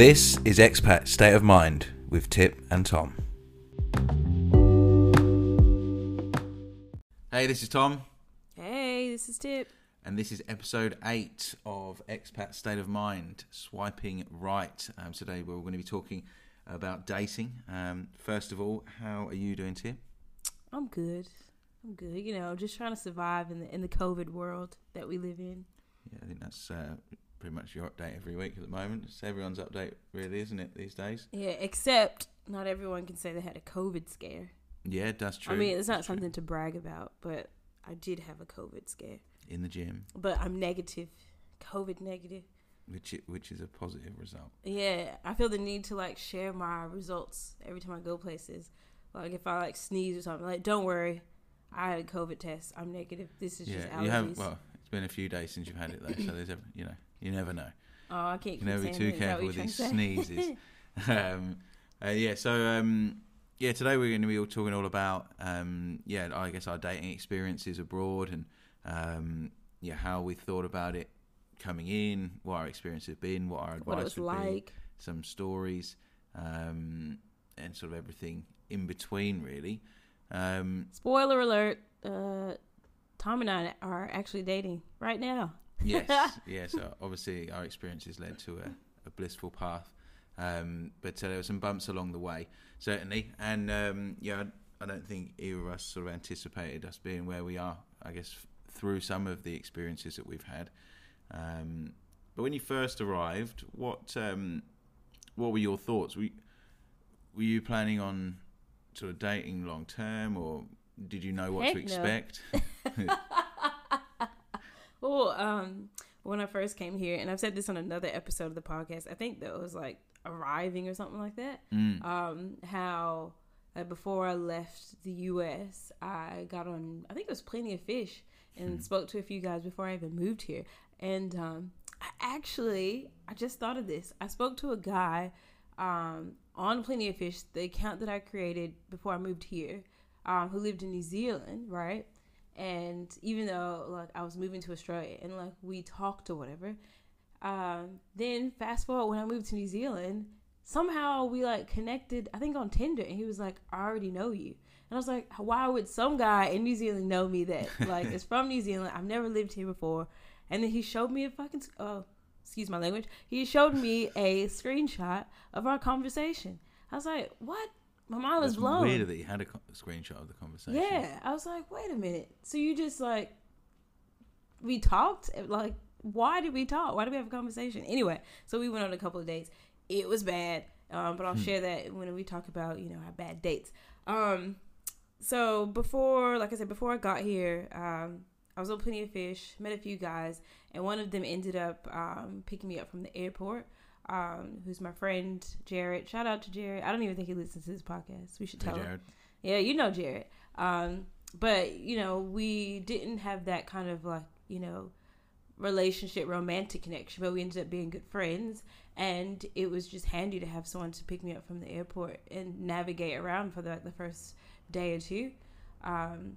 This is Expat State of Mind with Tip and Tom. Hey, this is Tom, Hey, this is Tip. and this is episode 8 of Expat State of Mind, Swiping Right. Um, today we're going to be talking about dating. Um, first of all, how are you doing, Tip? I'm good. I'm good. You know, just trying to survive in the in the COVID world that we live in. Yeah, I think that's uh, pretty much your update every week at the moment. It's everyone's update, really, isn't it, these days? Yeah, except not everyone can say they had a COVID scare. Yeah, that's true. I mean, it's not That's true. something to brag about, but I did have a COVID scare. In the gym, But I'm negative, COVID negative. which i- which is a positive result. Yeah, I feel the need to like share my results every time I go places. Like if I like sneeze or something, like don't worry, I had a COVID test. I'm negative. This is just Yeah, allergies. you have. Well, it's been a few days since you've had it though, so there's you know, you never know. oh, I can't. You never be too saying that. Is that careful with these trying to say? sneezes. um, uh, yeah, so um, yeah, today we're going to be all talking all about um, yeah, I guess our dating experiences abroad and um, yeah, how we thought about it coming in, what our experience have been, what our advice what it was would be, some stories, um, and sort of everything in between, really. Um, Spoiler alert: uh, Tom and I are actually dating right now. Yes, yeah. So obviously, our experiences led to a, a blissful path, um, but uh, there were some bumps along the way, certainly. And um, yeah, I, I don't think either of us sort of anticipated us being where we are. I guess f- through some of the experiences that we've had. Um, but when you first arrived, what um, what were your thoughts? Were you, were you planning on sort of dating long term, or did you know what Heck to no. Well, um, when I first came here, and I've said this on another episode of the podcast, I think that was like arriving or something like that. Mm. Um, how uh, before I left the U.S., I got on, I think it was Plenty of Fish, and Hmm. spoke to a few guys before I even moved here. And um, I actually, I just thought of this. I spoke to a guy um, on Plenty of Fish, the account that I created before I moved here, um, who lived in New Zealand, right? And even though like I was moving to Australia and like we talked or whatever, um, then fast forward when I moved to New Zealand, somehow we like connected. I think on Tinder, and he was like, "I already know you," and I was like, "Why would some guy in New Zealand know me that like is from New Zealand? I've never lived here before." And then he showed me a fucking oh, excuse my language. He showed me a screenshot of our conversation. I was like, "What?" My mind was It's blown. weird that you had a, co- screenshot of the conversation. Yeah, I was like, wait a minute. So you just like we talked? Like, why did we talk? Why did we have a conversation? Anyway, so we went on a couple of dates. It was bad, um, but I'll Hmm. share that when we talk about you know our bad dates. Um, so before, like I said, before I got here, um, I was on Plenty of Fish, met a few guys, and one of them ended up um, picking me up from the airport. Um, who's my friend Jared? Shout out to Jared. I don't even think he listens to this podcast. We should Hey, tell him. Yeah, you know Jared. Um, but you know, we didn't have that kind of like you know relationship, romantic connection. But we ended up being good friends, and it was just handy to have someone to pick me up from the airport and navigate around for the, like the first day or two. Um,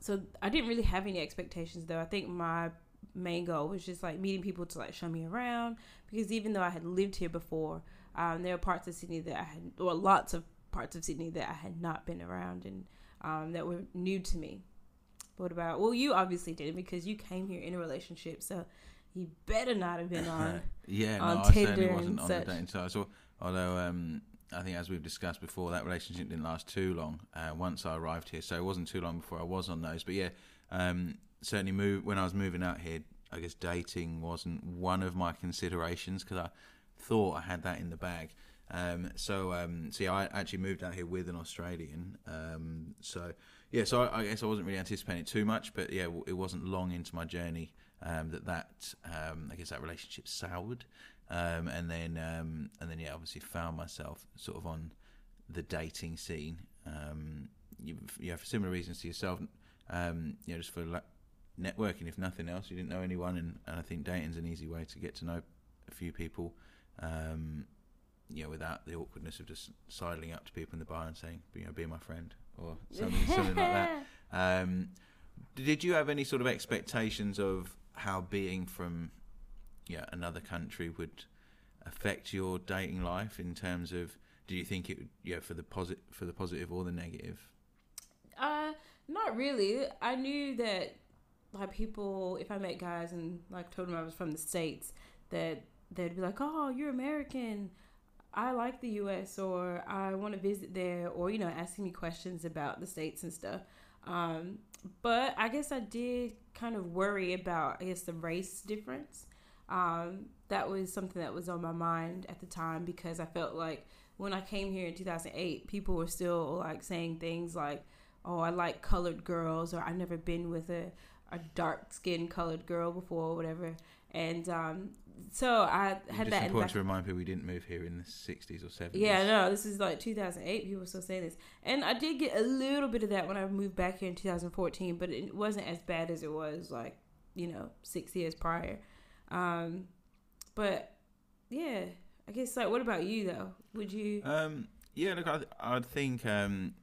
so I didn't really have any expectations though. I think my main goal was just like meeting people to like show me around because even though I had lived here before, um, there are parts of Sydney that I had, or lots of parts of Sydney that I had not been around and um, that were new to me. What about? Well, you obviously didn't because you came here in a relationship, so you better not have been on. yeah, no, on I certainly wasn't on such. the dating side. So, although um, I think, as we've discussed before, that relationship didn't last too long. Uh, once I arrived here, so it wasn't too long before I was on those. But yeah, um, certainly move when I was moving out here. I guess dating wasn't one of my considerations because I thought I had that in the bag. Um, so, um, yeah, I actually moved out here with an Australian. Um, so, yeah, so I, I guess I wasn't really anticipating it too much, but yeah, it wasn't long into my journey um, that that um, I guess that relationship soured, um, and then and then yeah, obviously found myself sort of on the dating scene. You, yeah, for similar reasons to yourself, you know, just for networking, if nothing else. You didn't know anyone, and, and I think dating's an easy way to get to know a few people. Um, you know, without the awkwardness of just sidling up to people in the bar and saying, you know, be my friend or something, something like that. Um, did you have any sort of expectations of how being from yeah another country would affect your dating life in terms of? Do you think it, yeah, for the positive, for the positive or the negative? Uh, not really. I knew that like people, if I met guys and like told them I was from the states, that they'd be like, "Oh, you're American. I like the U.S. or I want to visit there," or you know, asking me questions about the states and stuff. Um, but I guess I did kind of worry about, I guess, the race difference. Um, that was something that was on my mind at the time because I felt like when I came here in 2008, people were still like saying things like, "Oh, I like colored girls," or "I've never been with a a dark skinned colored girl before," or whatever. And um, so I had Just that. in important to remind people we didn't move here in the '60s or '70s. yeah, no, this is like 2008. People still saying this, and I did get a little bit of that when I moved back here in 2014, but it wasn't as bad as it was like you know six years prior. Um, but yeah, I guess like, what about you though? Would you? Um, yeah, look, I, I think, um,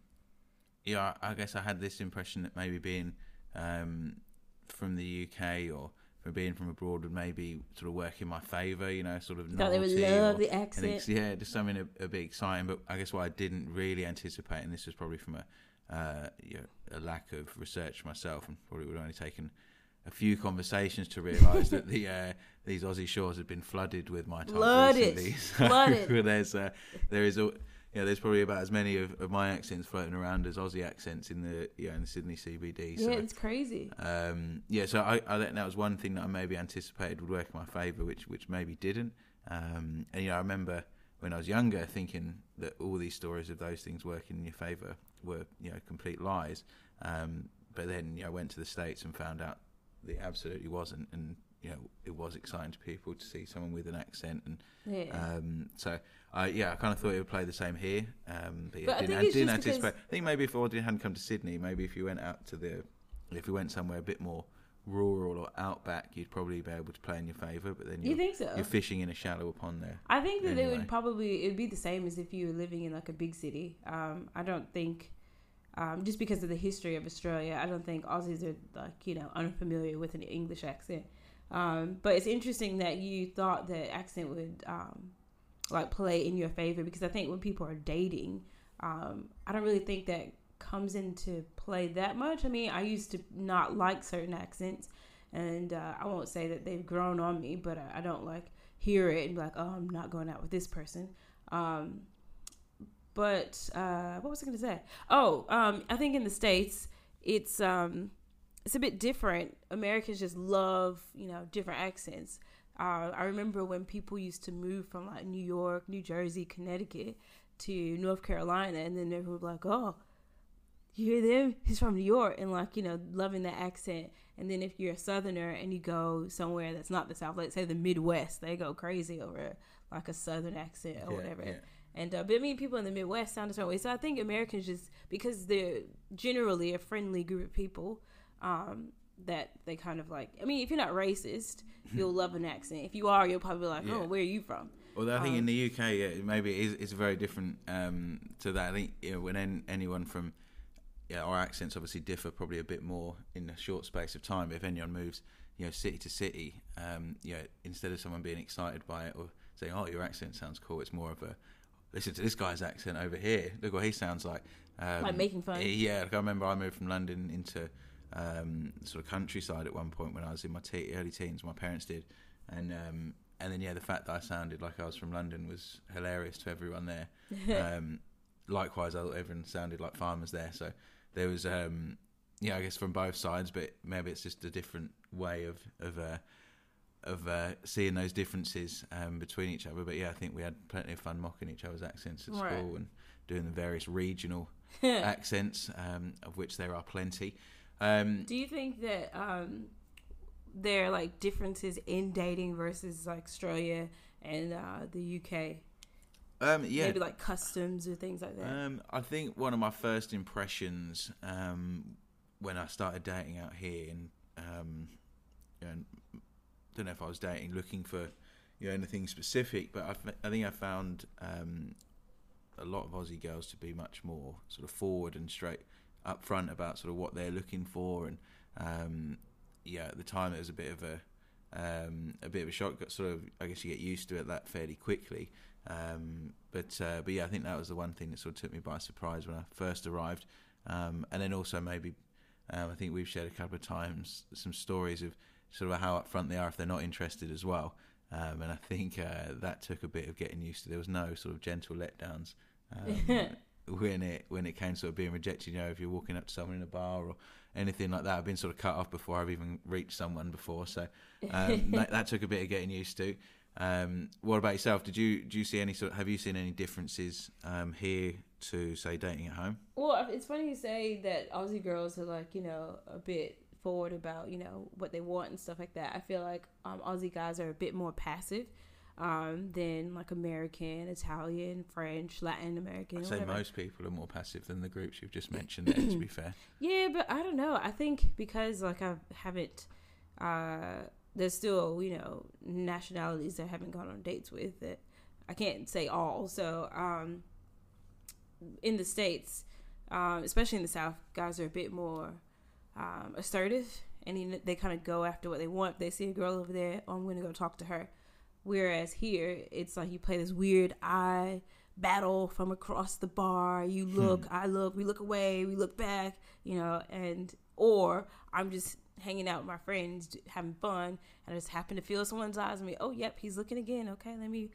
yeah, I I guess I had this impression that maybe being um, from the UK or from being from abroad would maybe sort of work in my favour, you know, sort of thought they would love or the an accent. ex- yeah, just something a, a bit exciting. But I guess what I didn't really anticipate, and this was probably from a uh, you know, a lack of research myself, and probably would have only taken a few conversations to realise that the uh, these Aussie shores had been flooded with my type Flooded. recently. So Flooded. there's uh, there is a yeah, there's probably about as many of, of my accents floating around as Aussie accents in the yeah in the Sydney CBD. So yeah, it's crazy. um, yeah, so I, I think that was one thing that I maybe anticipated would work in my favour, which which maybe didn't. Um, and you know, I remember when I was younger thinking that all these stories of those things working in your favour were you know complete lies. Um, but then you know, I went to the states and found out that it absolutely wasn't, and you know, it was exciting to people to see someone with an accent, and Yeah. um, so I yeah, I kind of thought it would play the same here. Um, but yeah, But I didn't, think I didn't just because- anticipate. I think maybe if Audrey hadn't come to Sydney, maybe if you went out to the, if you went somewhere a bit more rural or outback, you'd probably be able to play in your favour. But then you you're, think so? you're fishing in a shallow pond there. I think that it would probably it'd be the same as if you were living in like a big city. Um, I don't think um, just because of the history of Australia, I don't think Aussies are like you know unfamiliar with an English accent. Um, but it's interesting that you thought that accent would um, like play in your favor because I think when people are dating, um, I don't really think that comes into play that much. I mean, I used to not like certain accents, and uh, I won't say that they've grown on me, but I, I don't like hear it and be like, oh, I'm not going out with this person. Um, but uh, what was I going to say? Oh, um, I think in the states, it's um, it's a bit different. Americans just love you know different accents. Uh, I remember when people used to move from like New York, New Jersey, Connecticut to North Carolina, and then they were like, "Oh, you hear them? He's from New York," and like you know, loving that accent. And then if you're a Southerner and you go somewhere that's not the South, let's say the Midwest, they go crazy over like a Southern accent or Yeah, whatever. yeah. And uh, but I mean, people in the Midwest sound a certain way. So I think Americans just because they're generally a friendly group of people, um, that they kind of like. I mean, if you're not racist, you'll love an accent. If you are, you'll probably be like, Yeah. "Oh, where are you from?" Although I think in Um, the UK, yeah, maybe it is, it's very different um, to that. I think you know, when an, anyone from yeah, our accents obviously differ probably a bit more in a short space of time. If anyone moves, you know, city to city, um, you know, instead of someone being excited by it or saying, "Oh, your accent sounds cool," it's more of a listen to this guy's accent over here. Look what he sounds like. Um, Like making fun. Yeah, like I remember I moved from London into um, sort of countryside at one point when I was in my te- early teens. My parents did, and um, and then yeah, the fact that I sounded like I was from London was hilarious to everyone there. um, likewise, everyone sounded like farmers there. So there was, um, yeah, I guess from both sides, but maybe it's just a different way of of uh, of uh, seeing those differences um, between each other. But yeah, I think we had plenty of fun mocking each other's accents at Right. school and doing the various regional accents, um, of which there are plenty. Um, Do you think that um, there are like differences in dating versus like Australia and uh, the UK? um, yeah, Maybe like customs or things like that. Um, I think one of my first impressions um, when I started dating out here, and um, know, don't know if I was dating looking for you know anything specific, but I think I found um, a lot of Aussie girls to be much more sort of forward and straight up front about sort of what they're looking for, and um, yeah, at the time it was a bit of a um, a bit of a shock. Sort of, I guess you get used to it that fairly quickly. Um, but uh, but yeah, I think that was the one thing that sort of took me by surprise when I first arrived. Um, and then also maybe um, I think we've shared a couple of times some stories of sort of how upfront they are if they're not interested as well. Um, and I think uh, that took a bit of getting used to. There was no sort of gentle letdowns um, when it when it came sort of being rejected. You know, if you're walking up to someone in a bar or anything like that, I've been sort of cut off before I've even reached someone before. So um, that, that, took a bit of getting used to. Um, what about yourself? Did you do you see any sort? Of, have you seen any differences um, here to say dating at home? Well, it's funny you say that Aussie girls are like you know a bit forward about you know what they want and stuff like that. I feel like um, Aussie guys are a bit more passive um, than like American, Italian, French, Latin American. I'd say whatever. most people are more passive than the groups you've just mentioned. There, to be fair. Yeah, but I don't know. I think because like I haven't. Uh, there's still you know nationalities that I haven't gone on dates with that I can't say all. So um, in the states, um, especially in the South, guys are a bit more um, assertive, and they kind of go after what they want. If they see a girl over there, oh, I'm going to go talk to her. Whereas here, it's like you play this weird eye battle from across the bar. You hmm. look, hmm. I look, we look away, we look back, you know, and or I'm just hanging out with my friends, having fun, and I just happen to feel someone's eyes on me. Oh, yep, he's looking again. Okay, let me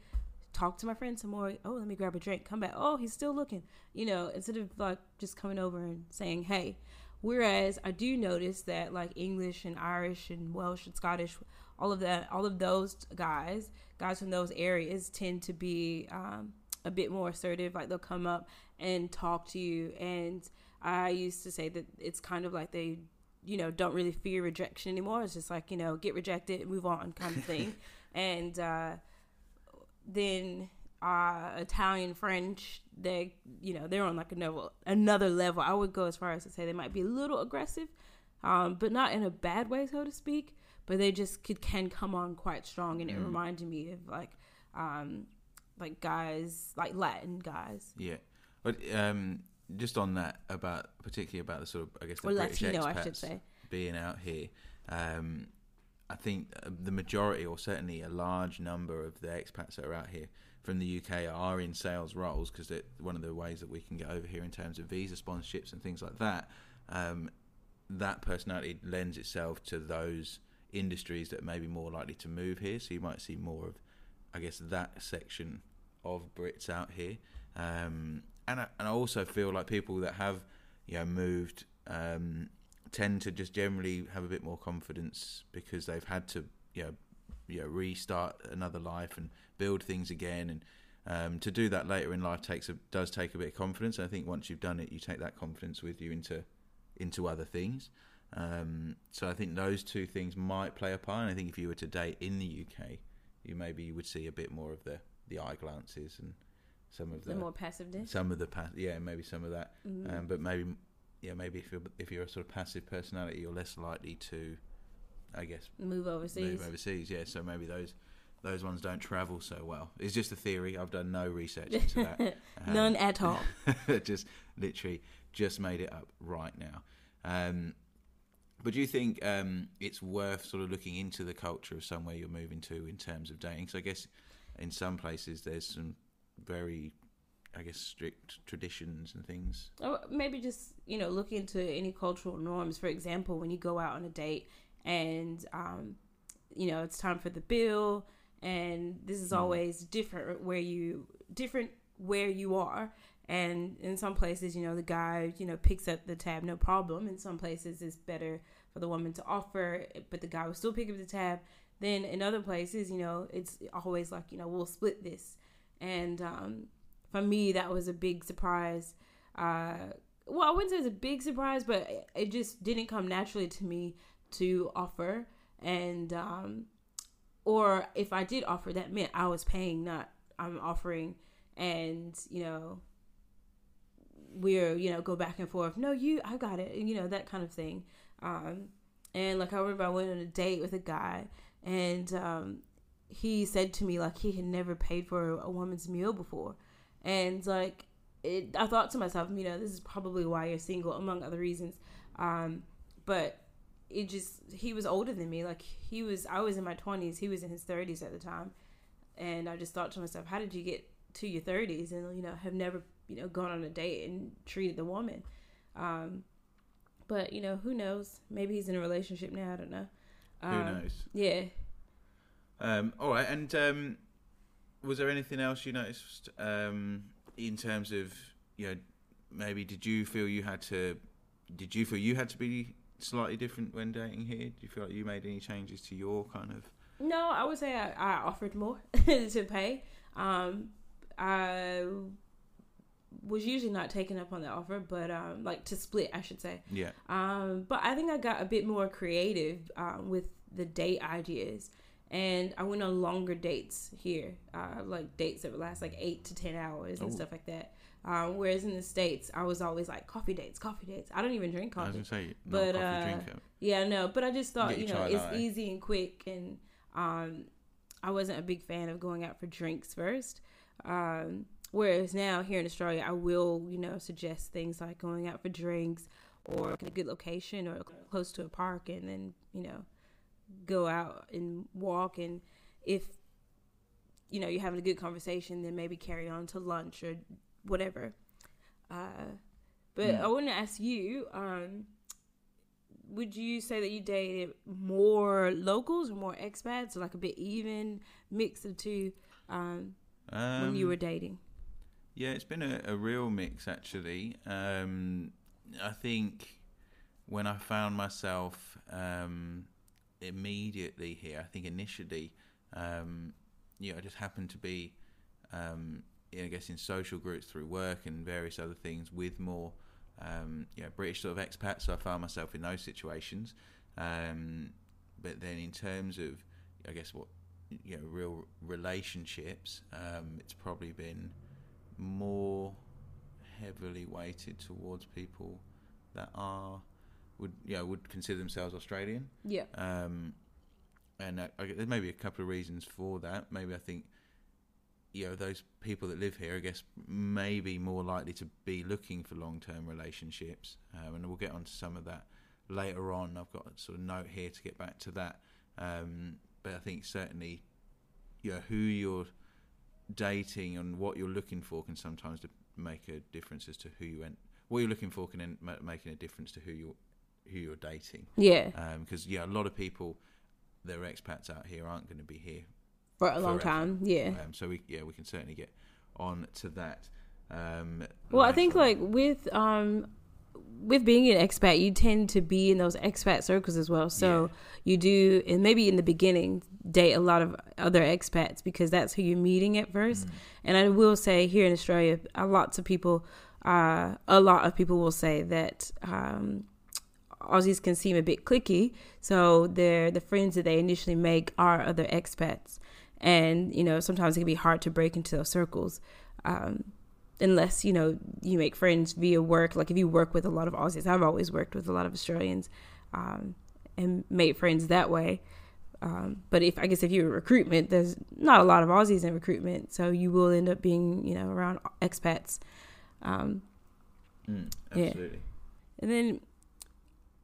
talk to my friend some more. Oh, let me grab a drink. Come back. Oh, he's still looking. You know, instead of like just coming over and saying, hey. Whereas I do notice that like English and Irish and Welsh and Scottish, all of that, all of those guys, guys from those areas tend to be um, a bit more assertive. Like they'll come up and talk to you. And I used to say that it's kind of like they you know, don't really fear rejection anymore. It's just like, you know, get rejected, move on kind of thing. and uh, then uh, Italian, French, they, you know, they're on like another, another level. I would go as far as to say they might be a little aggressive, um, but not in a bad way, so to speak. But they just could, can come on quite strong. And it mm. reminded me of like, um, like guys, like Latin guys. Yeah. But um, just on that about particularly about the sort of I guess the or British Latino, expats I should say. being out here. Um, I think the majority, or certainly a large number of the expats that are out here from the UK, are in sales roles because one of the ways that we can get over here in terms of visa sponsorships and things like that. Um, that personality lends itself to those industries that may be more likely to move here. So you might see more of, I guess, that section of Brits out here. Um, and I, and I also feel like people that have you know moved um, tend to just generally have a bit more confidence because they've had to you know you know restart another life and build things again and um, to do that later in life takes a, does take a bit of confidence. I think once you've done it, you take that confidence with you into into other things. Um, so I think those two things might play a part. And I think if you were to date in the UK, you maybe you would see a bit more of the the eye glances and some of the, the more passiveness. Some of the pass, yeah, maybe some of that. Mm-hmm. Um, but maybe, yeah, maybe if you're if you're a sort of passive personality, you're less likely to, I guess, move overseas. Move overseas, yeah. So maybe those those ones don't travel so well. It's just a theory. I've done no research into that. Um, None at all. just literally just made it up right now. Um, but do you think um, it's worth sort of looking into the culture of somewhere you're moving to in terms of dating? So I guess in some places there's some very I guess strict traditions and things. Or maybe just you know look into any cultural norms. For example, when you go out on a date and um, you know it's time for the bill, and this is hmm. always different where you different where you are. And in some places, you know, the guy you know picks up the tab, no problem. In some places, it's better for the woman to offer, but the guy will still pick up the tab. Then in other places, you know, it's always like you know we'll split this and um, for me that was a big surprise. Uh, well, I wouldn't say it's a big surprise, but it just didn't come naturally to me to offer, and um, or if I did offer, that meant I was paying, not I'm offering, and you know we're you know go back and forth no you i got it you know that kind of thing um and like i remember i went on a date with a guy and um he said to me like he had never paid for a woman's meal before and like it, i thought to myself you know this is probably why you're single among other reasons um, but it just he was older than me. Like he was, I was in my twenties. He was in his thirties at the time, and I just thought to myself, how did you get to your thirties and you know have never you know gone on a date and treated the woman? Um, but you know who knows? Maybe he's in a relationship now. I don't know. Um, Who knows? Yeah. Um, all right, and um, was there anything else you noticed um, in terms of you know maybe did you feel you had to did you feel you had to be slightly different when dating here? Do you feel like you made any changes to your kind of No, I would say I, I offered more to pay. Um, I was usually not taken up on the offer, but um, like to split, I should say. yeah Um, but I think I got a bit more creative um, with the date ideas, and I went on longer dates here, uh, like dates that would last like eight to ten hours and Oh. stuff like that. Um, whereas in the states, I was always like coffee dates, coffee dates. I don't even drink I was coffee. gonna say not But, coffee uh, drinker. Yeah, no, but I just thought Get you know it's easy and quick, and um, I wasn't a big fan of going out for drinks first. Um, whereas now here in Australia, I will you know suggest things like going out for drinks or a good location or close to a park, and then you know go out and walk, and if you know you're having a good conversation, then maybe carry on to lunch or whatever. Uh, but Mm. I want to ask you. Um, would you say that you dated more locals or more expats, or like a bit even mix of two um, when you Um, were dating? Yeah, it's been a, a real mix actually. Um, I think when I found myself um, immediately here, I think initially, um, you know, I just happened to be, um, I guess, in social groups through work and various other things with more, um, you know, British sort of expats. So I found myself in those situations. Um, but then in terms of, I guess, what you know, real relationships, um, it's probably been more heavily weighted towards people that are would you know would consider themselves Australian. Yeah, Um, and I, I, there may be a couple of reasons for that. Maybe I think you know those people that live here, I guess, may be more likely to be looking for long-term relationships, um, and we'll get onto some of that later on. I've got a sort of note here to get back to that, um, but I think certainly, you know, who you're dating and what you're looking for can sometimes make a difference as to who you end. What you're looking for can ma- making a difference to who you're who you're dating yeah, because yeah, a lot of people are expats out here aren't going to be here. for a long time. Yeah. Um, so we yeah we can certainly get on to that. Um, Well, I think like with um with being an expat, you tend to be in those expat circles as well. So you do, and maybe in the beginning, date a lot of other expats because that's who you're meeting at first. And I will say here in Australia, a lots of people, uh, a lot of people will say that um, Aussies can seem a bit clicky. So they're the friends that they initially make are other expats, and you know sometimes it can be hard to break into those circles. Um, unless you know you make friends via work like if you work with a lot of aussies i've always worked with a lot of australians um, and made friends that way um, but if i guess if you're in recruitment there's not a lot of aussies in recruitment so you will end up being you know around expats um, Mm, yeah. absolutely. and then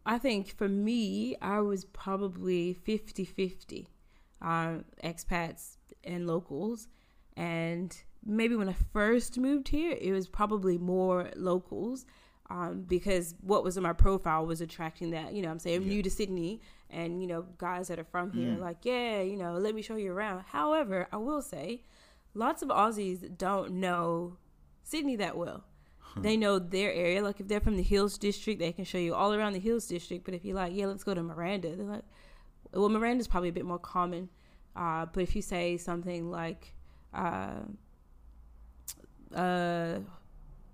I think for me, I was probably 50 50 um, expats and locals. And maybe when I first moved here, it was probably more locals um, because what was in my profile was attracting that. You know, I'm saying I'm Yeah. new to Sydney and, you know, guys that are from here, Mm. like, yeah, you know, let me show you around. However, I will say lots of Aussies don't know Sydney that well they know their area. Like if they're from the Hills District, they can show you all around the Hills District. But if you're like, yeah, let's go to Miranda, they're like, well, Miranda's probably a bit more common. Uh, but if you say something like, uh, uh,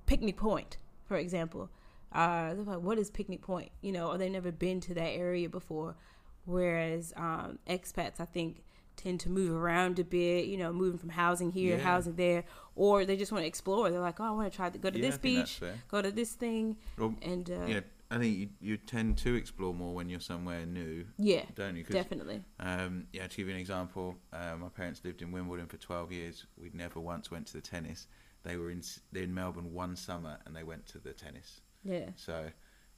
Picnic Point, for example, uh, they're like, what is Picnic Point? You know, or they've never been to that area before. Whereas um, expats, I think, tend to move around a bit, you know, moving from housing here, Yeah. housing there, or they just want to explore. They're like, oh, I want to try to go to Yeah, this I think that's beach, go to this thing, Well, and uh, yeah, I think you, you tend to explore more when you're somewhere new, yeah, don't you? definitely. Um, yeah, to give you an example, uh, my parents lived in Wimbledon for 12 years. We never once went to the tennis. They were in in Melbourne one summer and they went to the tennis. Yeah, So,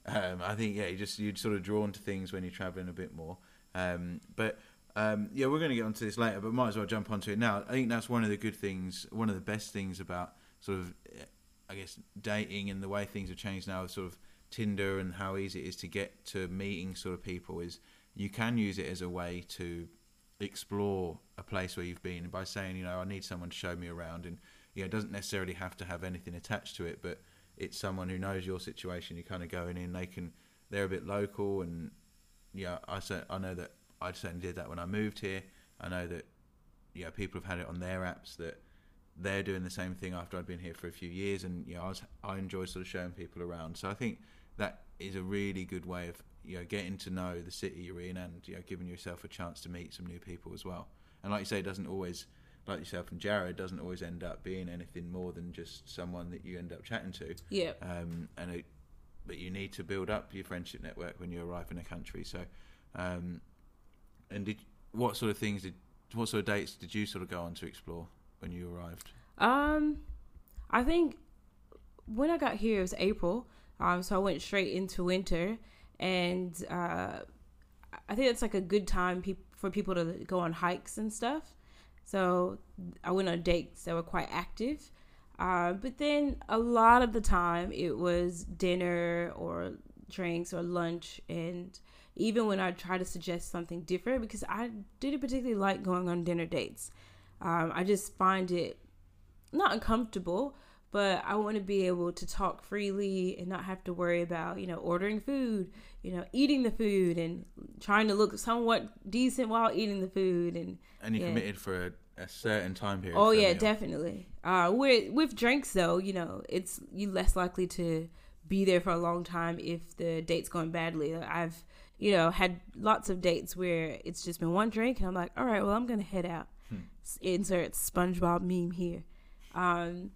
Um, I think yeah, you just you're sort of drawn to things when you're traveling a bit more. Um, but um, yeah, we're going to get onto this later, but might as well jump onto it now. I think that's one of the good things, one of the best things about sort of, I guess, dating and the way things have changed now, with sort of Tinder and how easy it is to get to meeting sort of people is you can use it as a way to explore a place where you've been by saying, you know, I need someone to show me around, and you know, doesn't necessarily have to have anything attached to it, but it's someone who knows your situation. You're kind of going in, they can, they're a bit local, and yeah, I said I know that I certainly did that when I moved here. I know that yeah, people have had it on their apps that they're doing the same thing after I'd been here for a few years, and you know, I was I enjoy sort of showing people around. So I think that is a really good way of you know getting to know the city you're in, and you know, giving yourself a chance to meet some new people as well. And like you say, it doesn't always like yourself and Jared doesn't always end up being anything more than just someone that you end up chatting to. Yeah. Um, and it, but you need to build up your friendship network when you arrive in a country. So, um, and did what sort of things did what sort of dates did you sort of go on to explore when you arrived? Um, I think when I got here it was April. Um, so I went straight into winter, and uh, I think it's like a good time pe- for people to go on hikes and stuff. So I went on dates that were quite active. Uh, but then a lot of the time it was dinner or drinks or lunch. And even when I try to suggest something different, because I didn't particularly like going on dinner dates, um, I just find it not uncomfortable, but I want to be able to talk freely and not have to worry about, you know, ordering food, you know, eating the food and trying to look somewhat decent while eating the food and And you Yeah. committed for a, a certain time period. Oh yeah, meal. definitely. Uh, with with drinks though, you know, it's you less likely to be there for a long time if the date's going badly. I've you know had lots of dates where it's just been one drink and I'm like, all right, well I'm gonna head out. Hmm. Insert SpongeBob meme here. Um,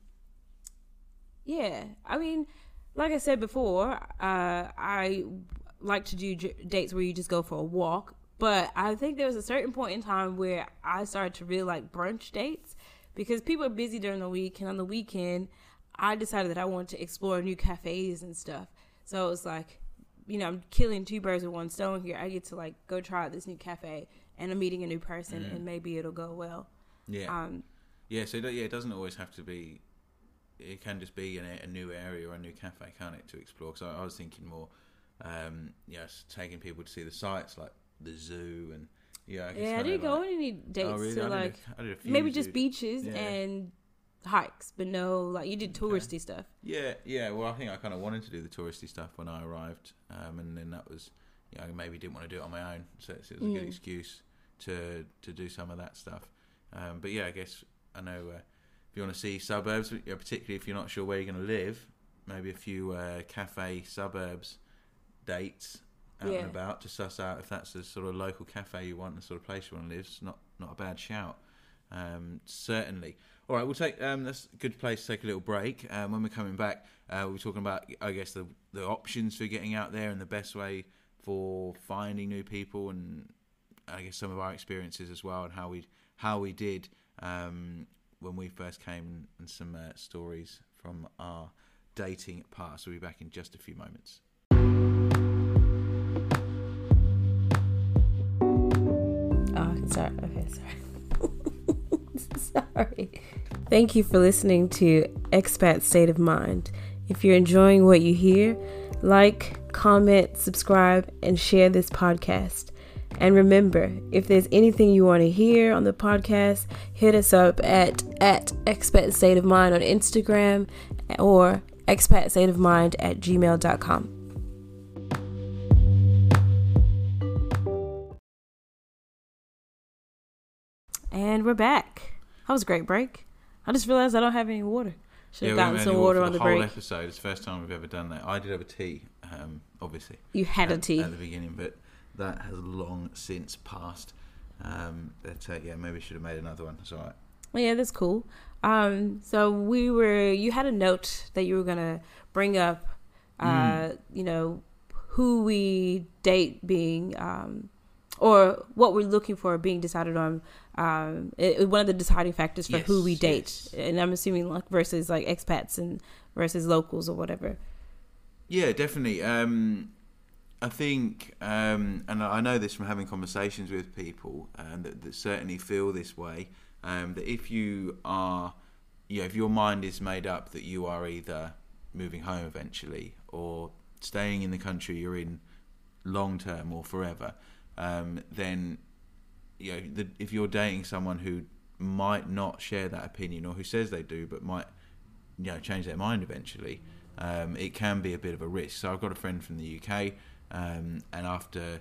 yeah, I mean, like I said before, uh, I like to do j- dates where you just go for a walk. But I think there was a certain point in time where I started to really like brunch dates because people are busy during the week, and on the weekend, I decided that I wanted to explore new cafes and stuff. So it was like, you know, I'm killing two birds with one stone here. I get to like go try out this new cafe, and I'm meeting a new person, Mm. and maybe it'll go well. Yeah. Um, Yeah, so it- yeah, it doesn't always have to be. It can just be in a, a new area or a new cafe, can't it, to explore? Because I was thinking more, um, yes, taking people to see the sights like the zoo and yeah. I guess yeah, I didn't go like- on any dates Oh, really? to I did a- like a few maybe just beaches Yeah. and hikes, but no, like you did Okay. touristy stuff. Yeah, yeah. Well, I think I kind of wanted to do the touristy stuff when I arrived, um, and then that was, you know, I maybe didn't want to do it on my own, so it was a good Mm. excuse to to do some of that stuff. Um, but yeah, I guess I know uh, if you want to see suburbs, particularly if you're not sure where you're going to live, maybe a few uh, cafe suburbs dates out Yeah. and about to suss out if that's the sort of local cafe you want, the sort of place you want to live. It's not not a bad shout. Um, certainly. All right, we'll take. Um, that's a good place to take a little break. Um, when we're coming back, uh, we're talking about, I guess, the the options for getting out there and the best way for finding new people, and I guess some of our experiences as well, and how we how we did um, when we first came, and some uh, stories from our dating past. We'll be back in just a few moments. Oh, sorry. Okay, sorry. sorry. Thank you for listening to Expat State of Mind. If you're enjoying what you hear, like, comment, subscribe, and share this podcast. And remember, if there's anything you want to hear on the podcast, hit us up at at Expat State of Mind on Instagram or expat state of mind at gmail.com. And we're back. That was a great break. I just realized I don't have any water. Should have we gotten some water for on the break. whole episode. It's the first time we've ever done that. I did have a tea, um, obviously. You had a tea. at the beginning, but that has long since passed. Um, but uh, yeah, maybe should have made another one. It's all right. Well, yeah, that's cool. Um, so we were. You had a note that you were gonna bring up. Uh, Mm. you know, who we date being, um, or what we're looking for being decided on. Um, it, one of the deciding factors for who we date, yes. and I'm assuming like versus like expats and versus locals or whatever. Yeah, definitely. Um, I think, um, and I know this from having conversations with people um, that, that certainly feel this way. Um, that if you are, you know, if your mind is made up that you are either moving home eventually or staying in the country you're in long term or forever, um, then you know, the, if you're dating someone who might not share that opinion or who says they do but might, you know, change their mind eventually, um, it can be a bit of a risk. So I've got a friend from the UK, um, and after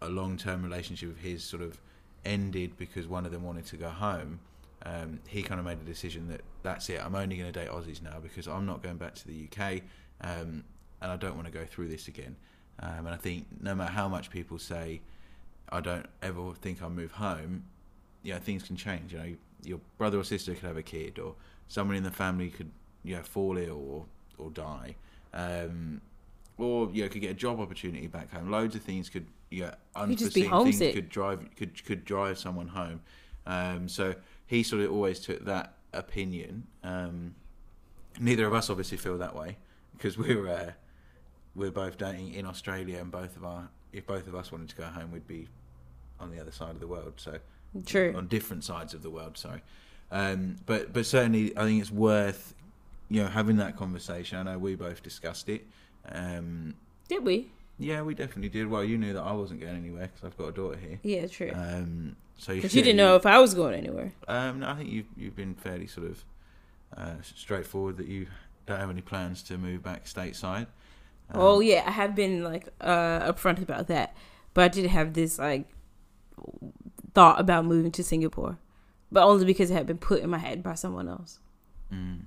a long-term relationship of his sort of ended because one of them wanted to go home, um, he kind of made a decision that that's it. I'm only going to date Aussies now because I'm not going back to the UK, um, and I don't want to go through this again. Um, and I think no matter how much people say, I don't ever think I'll move home, you know, things can change. You know, your brother or sister could have a kid, or someone in the family could, you know, fall ill or or die, um, or you know, could get a job opportunity back home. Loads of things could, you know, You'd just be unforeseen things could drive could could drive someone home. Um, so he sort of always took that opinion. Um, neither of us obviously feel that way because we're uh, we're both dating in Australia, and both of our if both of us wanted to go home, we'd be on the other side of the world. So True. on different sides of the world. Sorry, um, but but certainly I think it's worth you know having that conversation. I know we both discussed it. Um, Did we? yeah, we definitely did. Well, you knew that I wasn't going anywhere because I've got a daughter here. Yeah, true. Um, so Because you didn't know if I was going anywhere. Um, no, I think you've you've been fairly sort of uh, straightforward that you don't have any plans to move back stateside. Um, oh yeah, I have been like uh upfront about that, but I did have this like thought about moving to Singapore, but only because it had been put in my head by someone else. Mm,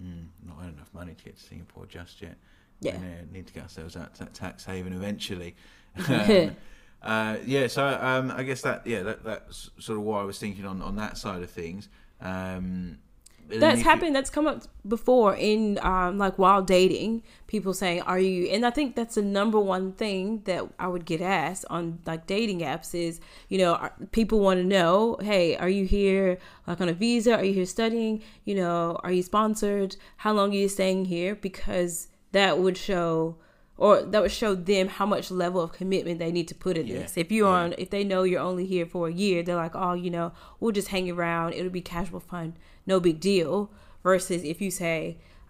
mm, not enough money to get to Singapore just yet. Yeah. And, uh, need to get ourselves out to that tax haven eventually. um, uh, yeah, so um, I guess that yeah that, that's sort of what I was thinking on, on that side of things. Um, That's if you- happened. That's come up before in um, like while dating. People saying, "Are you?" And I think that's the number one thing that I would get asked on like dating apps is, you know, are, people want to know, "Hey, are you here like on a visa? Are you here studying? You know, are you sponsored? How long are you staying here?" Because that would show, or that would show them how much level of commitment they need to put in Yeah, this. If you're yeah. on, if they know you're only here for a year, they're like, "Oh, you know, we'll just hang around. It'll be casual fun." no big deal versus if you say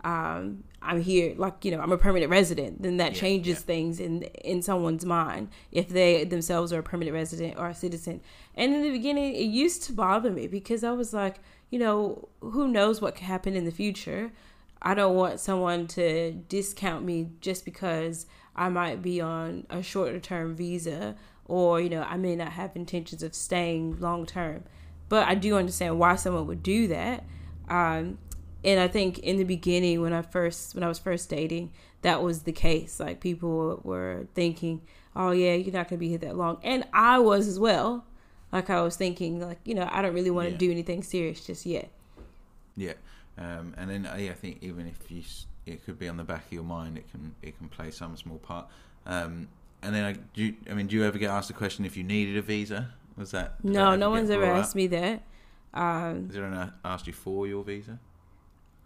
um, i'm here like you know i'm a permanent resident then that Yeah, changes things in in someone's mind if they themselves are a permanent resident or a citizen and in the beginning it used to bother me because i was like you know who knows what could happen in the future i don't want someone to discount me just because i might be on a shorter term visa or you know i may not have intentions of staying long term but I do understand why someone would do that. Um, and I think in the beginning, when I first when I was first dating, that was the case. Like people were thinking, "Oh yeah, you're not gonna be here that long," and I was as well. Like I was thinking, like you know, I don't really want to Yeah. do anything serious just yet. Yeah, um, and then yeah, I think even if you, it could be on the back of your mind, it can it can play some small part. Um, and then I, do you, I mean, do you ever get asked the question if you needed a visa? Was that did that No, no one's ever asked up? me that. Um, Has anyone asked you for your visa?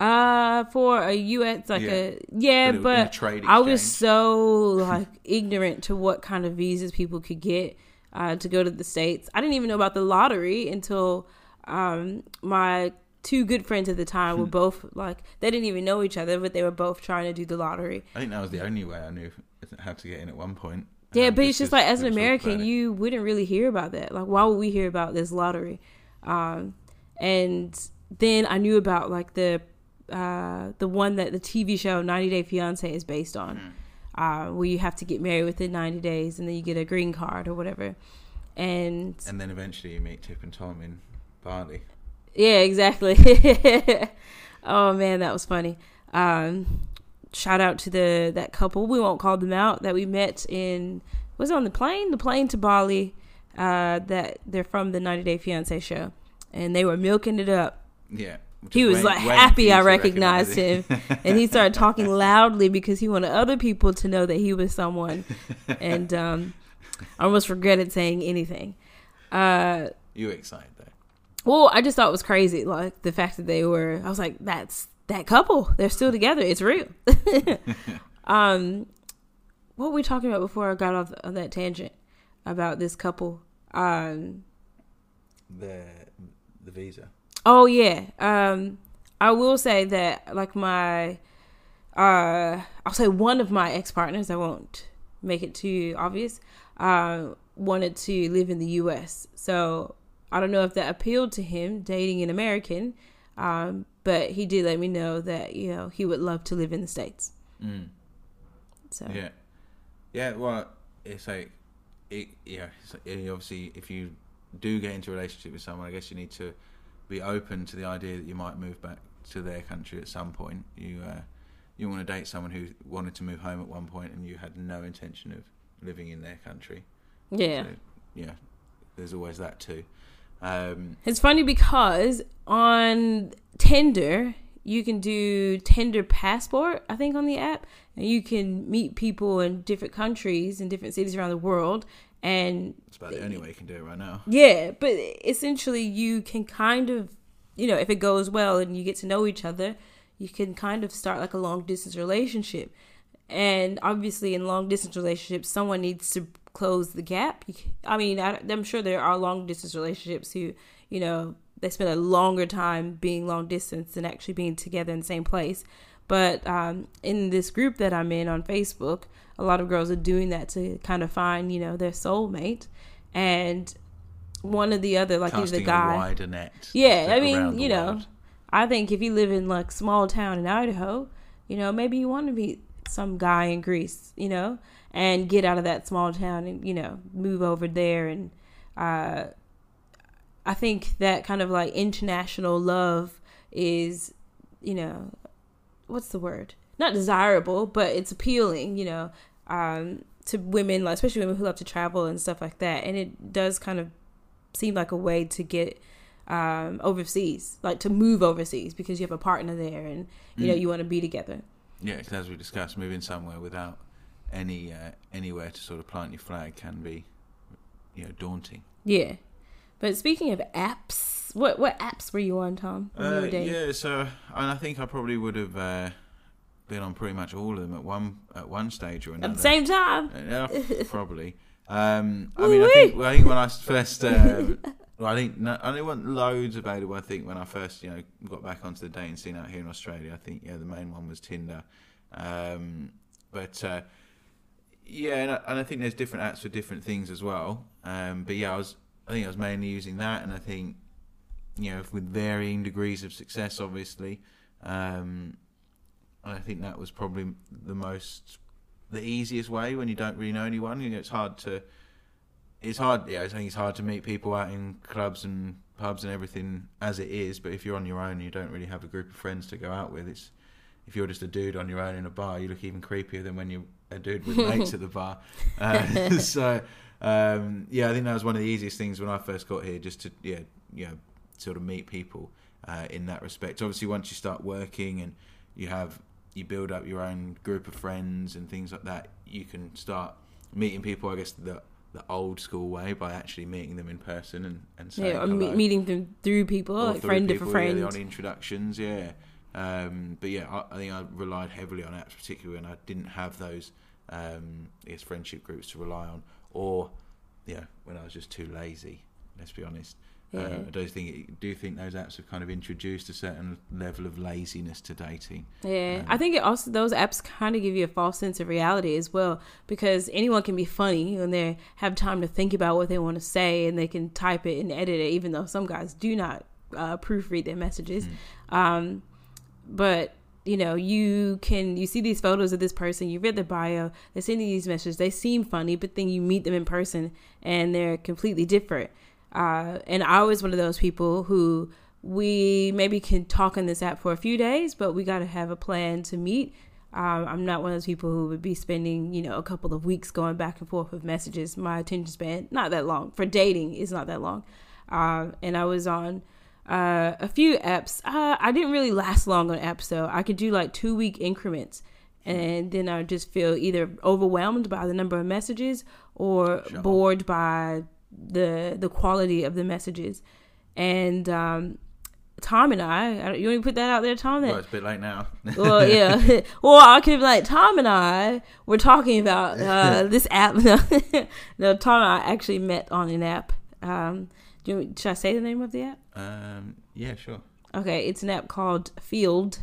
uh, for a U.S. like Yeah. a yeah, But it- in a but I was so like ignorant to what kind of visas people could get uh, to go to the states. I didn't even know about the lottery until um, my two good friends at the time Hmm. were both like they didn't even know each other, but they were both trying to do the lottery. I think that was the only way I knew how to get in at one point. Yeah, um, but it's just like as an we were talking American, you wouldn't really hear about that. Like, why would we hear about this lottery? Um, and then I knew about like the uh, the one that the TV show 90 Day Fiance is based on, Mm. uh, where you have to get married within 90 days and then you get a green card or whatever. And And then eventually you meet Tip and Tom in Bali. Yeah, exactly. oh man, that was funny. Um, shout out to the that couple. We won't call them out that we met in was it on the plane, the plane to Bali. Uh, that they're from the 90 Day Fiance show, and they were milking it up. Yeah. He was like happy I recognized him, and he started talking loudly because he wanted other people to know that he was someone. And um, I almost regretted saying anything. Uh, You were excited. Well, I just thought it was crazy, like the fact that they were. I was like, "That's that couple. They're still together. It's real." Um, what were we talking about before I got off on that tangent about this couple? Um, the the visa. Oh yeah. Um, I will say that like my, uh, I'll say one of my ex partners. I won't make it too obvious. Uh, wanted to live in the U.S. So I don't know if that appealed to him dating an American. Um, but he did let me know that you know he would love to live in the states. Mm. So Yeah, yeah. Well, it's like, it, yeah. It's like, obviously, if you do get into a relationship with someone, I guess you need to be open to the idea that you might move back to their country at some point. You uh, you want to date someone who wanted to move home at one point and you had no intention of living in their country. yeah. So, yeah. There's always that too. Um, It's funny because on Tinder, you can do Tinder passport, I think, on the app, and you can meet people in different countries and different cities around the world. And it's about the only way you can do it right now. yeah, but essentially, you can kind of, you know, if it goes well and you get to know each other, you can kind of start like a long distance relationship. And obviously, in long distance relationships, someone needs to close the gap. I mean, I, I'm sure there are long distance relationships who, you know, they spend a longer time being long distance than actually being together in the same place. But um, in this group that I'm in on Facebook, a lot of girls are doing that to kind of find, you know, their soulmate. And one or the other, like the Casting guy. wider net. Yeah, I mean, you know, world. I think if you live in like small town in Idaho, you know, maybe you want to meet some guy in Greece, you know, and get out of that small town and you know move over there and uh, I think that kind of like international love is, you know, what's the word? Not desirable, but it's appealing, you know, um, to women, like especially women who love to travel and stuff like that. And it does kind of seem like a way to get um, overseas, like to move overseas because you have a partner there and you know Mm. you want to be together. Yeah, 'cause as we discussed, moving somewhere without any uh, anywhere to sort of plant your flag can be, you know, daunting. Yeah. But speaking of apps, what what apps were you on, Tom? Uh, yeah, so and I think I probably would have uh, been on pretty much all of them at one at one stage or another. At the same time. Uh, Yeah, probably. Um, I mean, I think. I think when I first, uh, well, I think no, I there weren't loads available. I think when I first, you know, got back onto the dating scene out here in Australia, I think yeah, the main one was Tinder. Um, but uh, yeah, and I, and I think there's different apps for different things as well. Um, but yeah, I was I think I was mainly using that, and I think you know with varying degrees of success, obviously. Um, and I think that was probably the most the easiest way when you don't really know anyone. You know, it's hard to it's hard. Yeah, I think it's hard to meet people out in clubs and pubs and everything as it is. But if you're on your own, and you don't really have a group of friends to go out with. It's if you're just a dude on your own in a bar, you look even creepier than when you're a dude with mates at the bar. Uh, so um, yeah, I think that was one of the easiest things when I first got here, just to yeah, you know, sort of meet people uh, in that respect. Obviously, once you start working and you have you build up your own group of friends and things like that, you can start meeting people. I guess the the old school way by actually meeting them in person and and Yeah, meeting them through people, Or like through friend people, yeah, friends. the odd introductions, yeah. Um, but yeah, I, I think I relied heavily on apps, particularly when I didn't have those, um, guess, friendship groups to rely on, or yeah, when I was just too lazy. Let's be honest. Uh, Yeah. I do think do think those apps have kind of introduced a certain level of laziness to dating. Yeah, Um, I think it also those apps kind of give you a false sense of reality as well because anyone can be funny when they have time to think about what they want to say and they can type it and edit it. Even though some guys do not uh, proofread their messages, um, but you know you can you see these photos of this person, you read their bio, they're sending these messages, they seem funny, but then you meet them in person and they're completely different. Uh, and I was one of those people who we maybe can talk on this app for a few days, but we got to have a plan to meet. Um, I'm not one of those people who would be spending, you know, a couple of weeks going back and forth with messages. My attention span not that long for dating is not that long. Um, and I was on uh, a few apps. Uh, I didn't really last long on apps though. I could do like two week increments, and then I just feel either overwhelmed by the number of messages or up. bored by the the quality of the messages and um, Tom and I, you want to put that out there, Tom? Well, it's a bit late now. well, yeah. well, I could be like Tom and I were talking about uh, this app. no, Tom and I actually met on an app. Um, do you, should I say the name of the app? um, yeah, sure. Okay, it's an app called Feeld,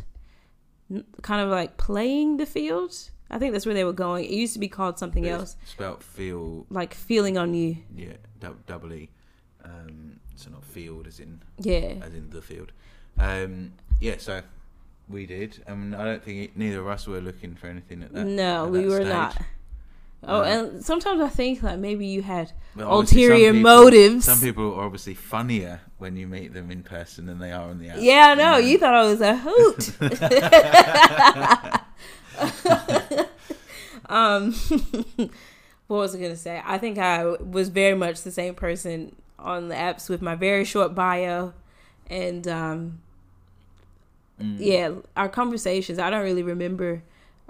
kind of like playing the field. I think that's where they were going. It used to be called something But else, It's spelt feel, like feeling on you. yeah, dou- double E. Um, so not field as in Yeah. as in the field. Um, yeah, so we did. Um, I don't think it, neither of us were looking for anything at that. no, at we that were stage. not. Oh, and sometimes I think like maybe you had But obviously some ulterior people- motives. Some people are obviously funnier when you meet them in person than they are on the app. Yeah, I know. you You thought I was a hoot. um, what was I gonna say? I think I was very much the same person on the apps with my very short bio, and um, Mm. yeah, our conversations. I don't really remember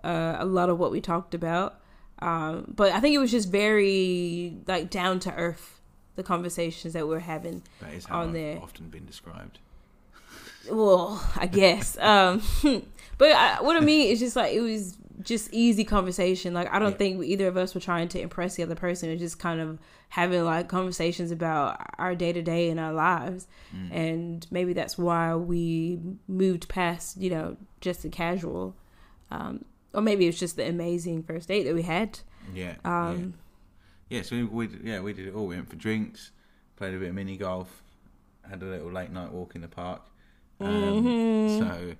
uh, a lot of what we talked about, um, but I think it was just very like down to earth. The conversations that we we're having. That is how on I've there. often been described. well i guess um but I, what i mean is just like it was just easy conversation like i don't Yeah. think either of us were trying to impress the other person it was just kind of having like conversations about our day-to-day in our lives Mm. and maybe that's why we moved past you know just the casual um or maybe it was just the amazing first date that we had Yeah. um yeah. yeah. So we, we yeah we did it all. We went for drinks, played a bit of mini golf, had a little late night walk in the park. Um, Mhm. So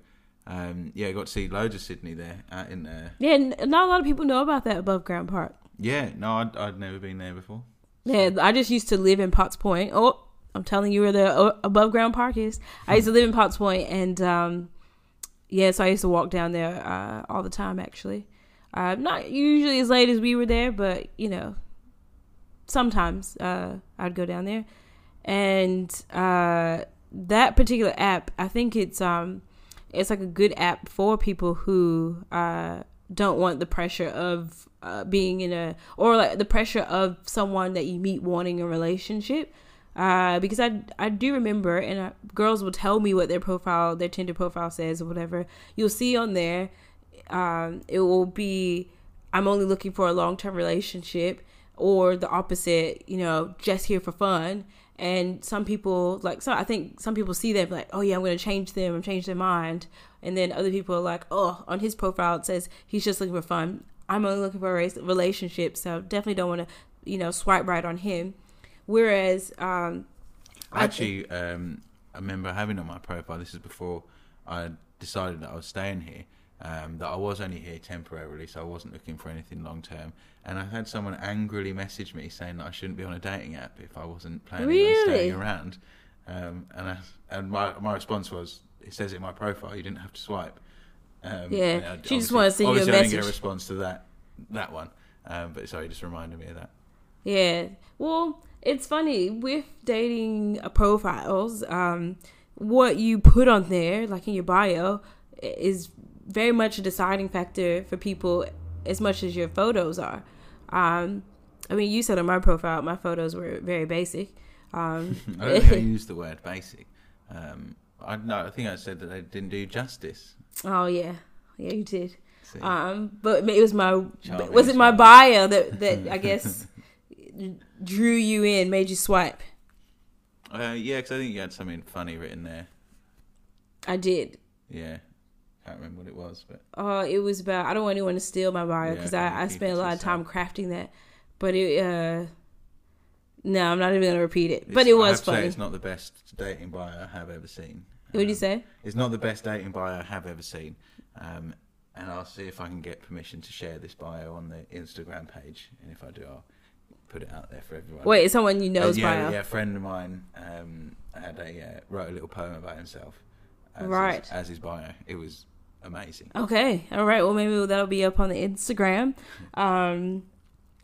um, yeah, got to see loads of Sydney there out in there. yeah not a lot of people know about that above ground park Yeah. No, I'd, I'd never been there before. Yeah, I just used to live in Potts Point. Oh, I'm telling you where the uh, above ground park is. I used to live in Potts Point, and um, yeah, so I used to walk down there uh, all the time. Actually, uh, not usually as late as we were there, but you know, sometimes uh, I'd go down there, and uh, that particular app, I think it's um, it's like a good app for people who uh, don't want the pressure of uh, being in a or like the pressure of someone that you meet wanting a relationship. Uh, because I I do remember, and uh, girls will tell me what their profile, their Tinder profile says or whatever. You'll see on there, um, it will be, I'm only looking for a long term relationship, or the opposite, you know, just here for fun. And some people like, so I think some people see that like, oh yeah, I'm gonna change them, I'm change their mind. And then other people are like, oh, on his profile it says he's just looking for fun. I'm only looking for a relationship, so definitely don't want to, you know, swipe right on him. Whereas, um, I- Actually, um, I remember having on my profile. This is before I decided that I was staying here. Um, that I was only here temporarily, so I wasn't looking for anything long term. And I had someone angrily message me saying that I shouldn't be on a dating app if I wasn't planning on Really? staying around. Um, and I, and my my response was, "It says it in my profile. You didn't have to swipe." Um, Yeah, I- she just wanted to send you a obviously I didn't get a response to that that one. Um, but sorry, just reminded me of that. Yeah. Well, it's funny with dating profiles. Um, what you put on there, like in your bio, is very much a deciding factor for people as much as your photos are. Um, I mean, you said on my profile, my photos were very basic. Um, I don't think I used the word basic. Um, I no, I think I said that they didn't do justice. oh yeah, yeah, you did. See, Um, but it was my Charming was it my bio that that I guess drew you in, made you swipe. uh, yeah, because I think you had something funny written there. I did. Yeah, can't remember what it was, but Uh, it was about. I don't want anyone to steal my bio because okay, I, I spent a lot of time crafting that. But it. uh No, I'm not even gonna repeat it. But it's- it I was have to say funny. it's not the best dating bio I have ever seen. What did you Um, say? It's not the best dating bio I have ever seen. Um, and I'll see if I can get permission to share this bio on the Instagram page. And if I do, I'll put it out there for everyone. Wait, it's someone you Uh, know's yeah, bio. yeah, a friend of mine um, had a uh, wrote a little poem about himself. As Right. His, as his bio, it was amazing. Okay, all right. Well, maybe that'll be up on the Instagram. Um,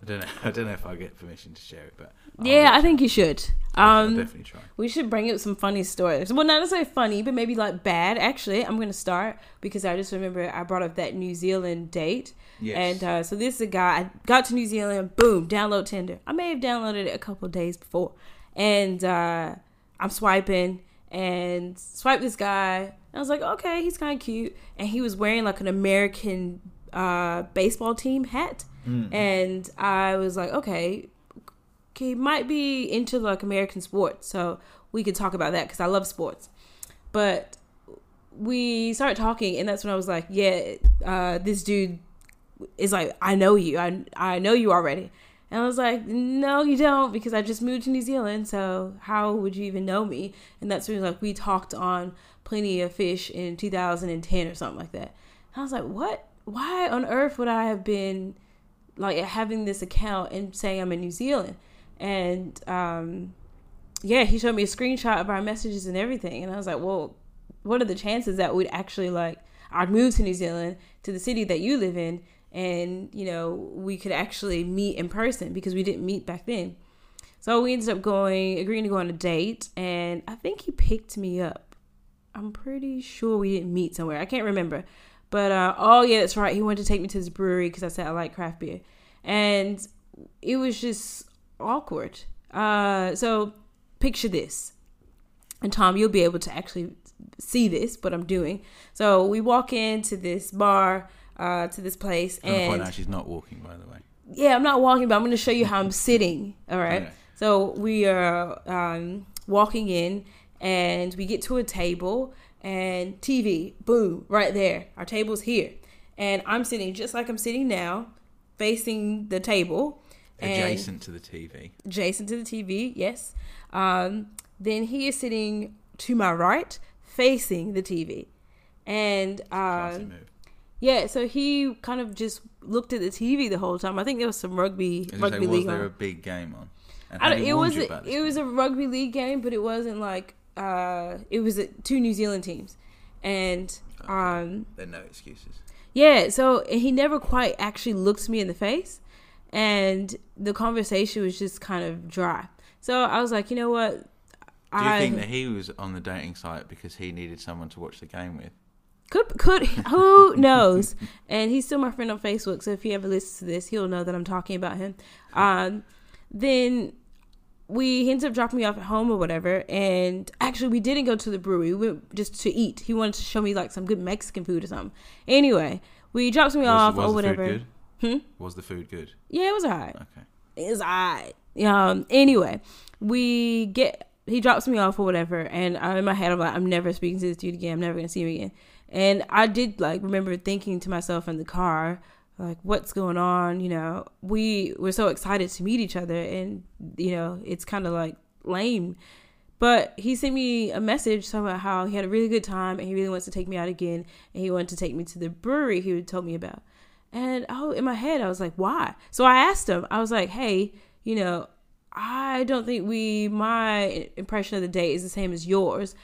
I don't know. I don't know if I get permission to share it, but I'll yeah, I think you should. Um, definitely try. We should bring up some funny stories. Well, not necessarily funny, but maybe like bad. Actually, I'm going to start because I just remember I brought up that New Zealand date. Yes. And uh, so this is a guy. I got to New Zealand. Boom, download Tinder. I may have downloaded it a couple days before, and uh, I'm swiping, and swipe this guy. And I was like, okay, he's kind of cute, and he was wearing like an American uh, baseball team hat, Mm. and I was like, okay, he might be into like American sports, so we could talk about that because I love sports. But we started talking, and that's when I was like, yeah, uh, this dude is like, I know you, I I know you already. And I was like, no, you don't, because I just moved to New Zealand. So how would you even know me? And that's when like we talked on Plenty of Fish in 2010 or something like that. And I was like, what? Why on earth would I have been like having this account and saying I'm in New Zealand? And um, yeah, he showed me a screenshot of our messages and everything. And I was like, well, what are the chances that we'd actually like I'd move to New Zealand to the city that you live in and you know we could actually meet in person because we didn't meet back then. So we ended up going agreeing to go on a date and i think he picked me up. I'm pretty sure we didn't meet somewhere. I can't remember. But uh, oh yeah that's right. He wanted to take me to this brewery because i said i like craft beer. And it was just awkward. Uh, so picture this. And tom you'll be able to actually see this what i'm doing. So we walk into this bar uh, to this place, I'm and point out she's not walking, by the way. yeah, I'm not walking, but I'm going to show you how I'm sitting. All right. Okay. So we are um, walking in, and we get to a table, and TV, boom, right there. Our table's here, and I'm sitting just like I'm sitting now, facing the table, Adjacent to the TV. adjacent to the TV. Yes. Um, then he is sitting to my right, facing the TV, and move. Yeah, so he kind of just looked at the TV the whole time. I think there was some rugby was rugby say, was league there on. a big game on? And I don't, it was you a, about this it was a rugby league game, but it wasn't like uh it was a, two New Zealand teams, and um There are no excuses. yeah, so he never quite actually looked me in the face, and the conversation was just kind of dry. So I was like, you know what, Do you I think that he was on the dating site because he needed someone to watch the game with? Could could who knows? and he's still my friend on Facebook, so if he ever listens to this, he'll know that I'm talking about him. Um, then we he ended up dropping me off at home or whatever, and actually we didn't go to the brewery. We went just to eat. He wanted to show me like some good Mexican food or something. Anyway, we dropped me Was, off was or whatever. food Hmm? Was the food good? Yeah, it was alright Okay. it's alright. Um. Anyway, we get he drops me off or whatever, and I, in my head I'm like, I'm never speaking to this dude again. I'm never gonna see him again. And I did like remember thinking to myself in the car, like, what's going on? You know, we were so excited to meet each other, and you know, it's kind of like lame. But he sent me a message talking about how he had a really good time and he really wants to take me out again, and he wanted to take me to the brewery he told me about. And oh, in my head, I was like, why? So I asked him, I was like, hey, you know, I don't think we, my impression of the date is the same as yours.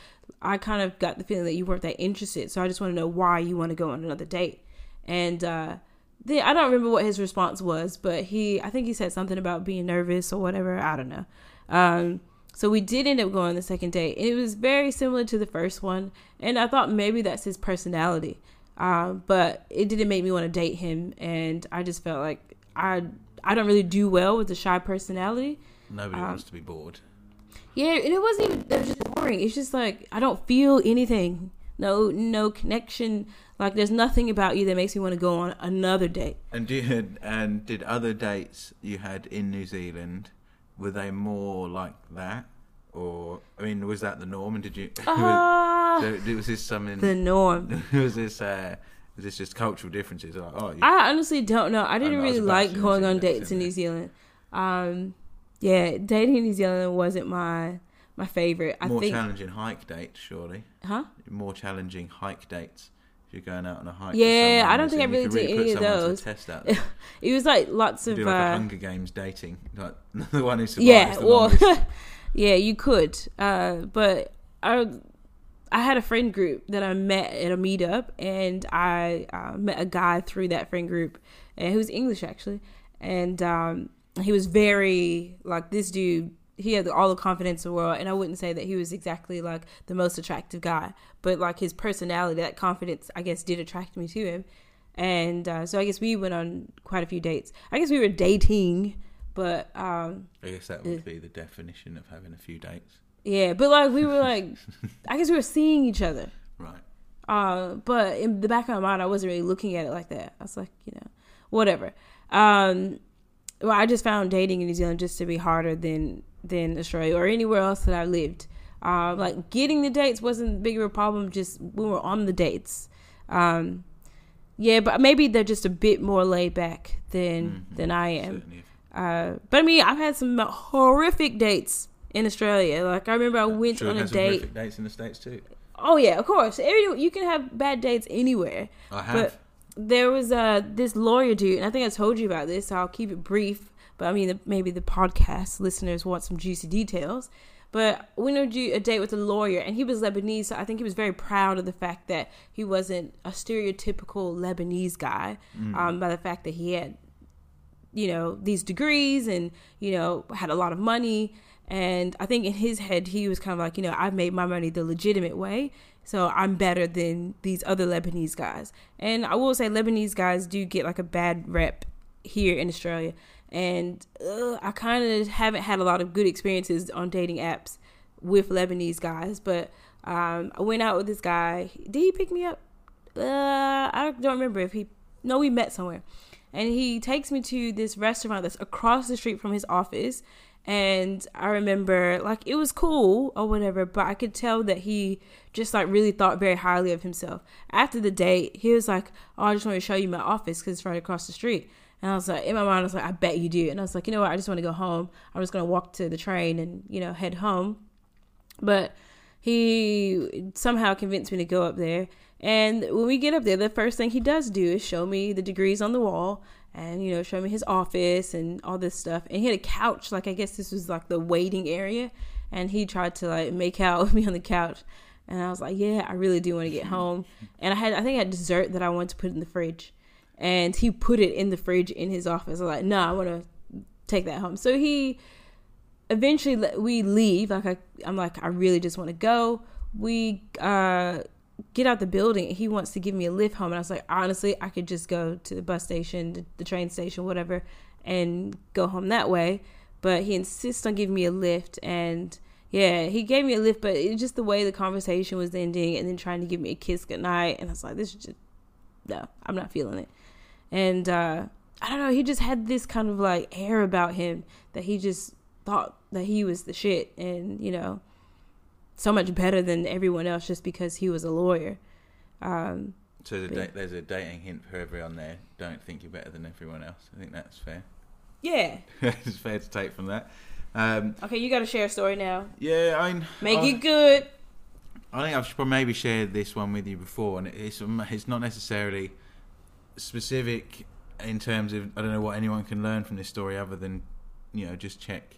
I kind of got the feeling that you weren't that interested. So I just want to know why you want to go on another date. And, uh, then I don't remember what his response was, but he, I think he said something about being nervous or whatever. I don't know. Um, so we did end up going on the second date, and it was very similar to the first one. And I thought maybe that's his personality, um, but it didn't make me want to date him. And I just felt like I I don't really do well with a shy personality. Nobody Um, wants to be bored. Yeah, and it wasn't even it was just boring. It's just like I don't feel anything. No, no connection. Like there's nothing about you that makes me want to go on another date. And did and did other dates you had in New Zealand were they more like that, or I mean, was that the norm? And did you? Ah, so was this something? the norm. was this? Uh, was this just cultural differences? Like, oh, you, I honestly don't know. I didn't I was really like going on dates in New Zealand. Um, yeah, dating in New Zealand wasn't my my favorite. I more think, challenging hike dates, surely. huh? More challenging hike dates. If you're going out on a hike. Yeah, I don't think I really did put any of someone to the those. Test out. It was like lots You of do like a uh, Hunger Games dating, like the one who survives yeah. Well, yeah, you could. Uh, but I I had a friend group that I met at a meetup, and I uh, met a guy through that friend group, and he was English actually, and um, he was very like this dude. He had all the confidence in the world, and I wouldn't say that he was exactly like the most attractive guy, but like his personality, that confidence, I guess, did attract me to him, and uh, so I guess we went on quite a few dates. I guess we were dating, but um, I guess that would be the definition of having a few dates. Yeah, but like we were like, I guess we were seeing each other. Right. Uh, but in the back of my mind, I wasn't really looking at it like that. I was like, you know, whatever. Um, well, I just found dating in New Zealand just to be harder than than Australia or anywhere else that I lived. Um, like getting the dates wasn't big of a problem. Just we were on the dates. Um, yeah, but maybe they're just a bit more laid back than Mhm. than I am. Uh, but I mean, I've had some horrific dates in Australia. Like I remember I went Sure, on a some date. horrific dates in the states too. Oh yeah, of course. Every, you can have bad dates anywhere. I have. There was uh this lawyer dude, and I think I told you about this. So I'll keep it brief. But I mean, the, maybe the podcast listeners want some juicy details. But we on a date with a lawyer, and he was Lebanese. So I think he was very proud of the fact that he wasn't a stereotypical Lebanese guy. Mm. Um, by the fact that he had, you know, these degrees and you know had a lot of money. And I think in his head, he was kind of like, you know, I've made my money the legitimate way. So I'm better than these other Lebanese guys. And I will say Lebanese guys do get like a bad rep here in Australia. And uh, I kind of haven't had a lot of good experiences on dating apps with Lebanese guys. But um, I went out with this guy. Did he pick me up? Uh, I don't remember if he. No, we met somewhere. And he takes me to this restaurant that's across the street from his office. And I remember, like, it was cool or whatever, but I could tell that he just, like, really thought very highly of himself. After the date, he was like, Oh, I just want to show you my office because it's right across the street. And I was like, in my mind, I was like, I bet you do. And I was like, you know what? I just want to go home. I'm just going to walk to the train and, you know, head home. But he somehow convinced me to go up there. And when we get up there, the first thing he does do is show me the degrees on the wall and, you know, show me his office and all this stuff. And he had a couch. Like, I guess this was like the waiting area. And he tried to, like, make out with me on the couch. And I was like, yeah, I really do want to get home. And I had, I think I had dessert that I wanted to put in the fridge and he put it in the fridge in his office. I was like, no, nah, I want to take that home. So he eventually we leave. Like I, I'm like, I really just want to go. We uh, get out the building. He wants to give me a lift home, and I was like, honestly, I could just go to the bus station, the, train station, whatever, and go home that way. But he insists on giving me a lift, and yeah, he gave me a lift, but it's just the way the conversation was ending, and then trying to give me a kiss goodnight, and I was like, this is just no, I'm not feeling it. And uh, I don't know, he just had this kind of like air about him that he just thought that he was the shit and, you know, so much better than everyone else just because he was a lawyer. Um, So the But- da- there's a dating hint for everyone there. Don't think you're better than everyone else. I think that's fair. yeah. it's fair to take from that. Um, Okay, you got to share a story now. yeah, I mean, Make I, it good. I think I've maybe shared this one with you before, and it's um, it's not necessarily specific in terms of I don't know what anyone can learn from this story other than you know just check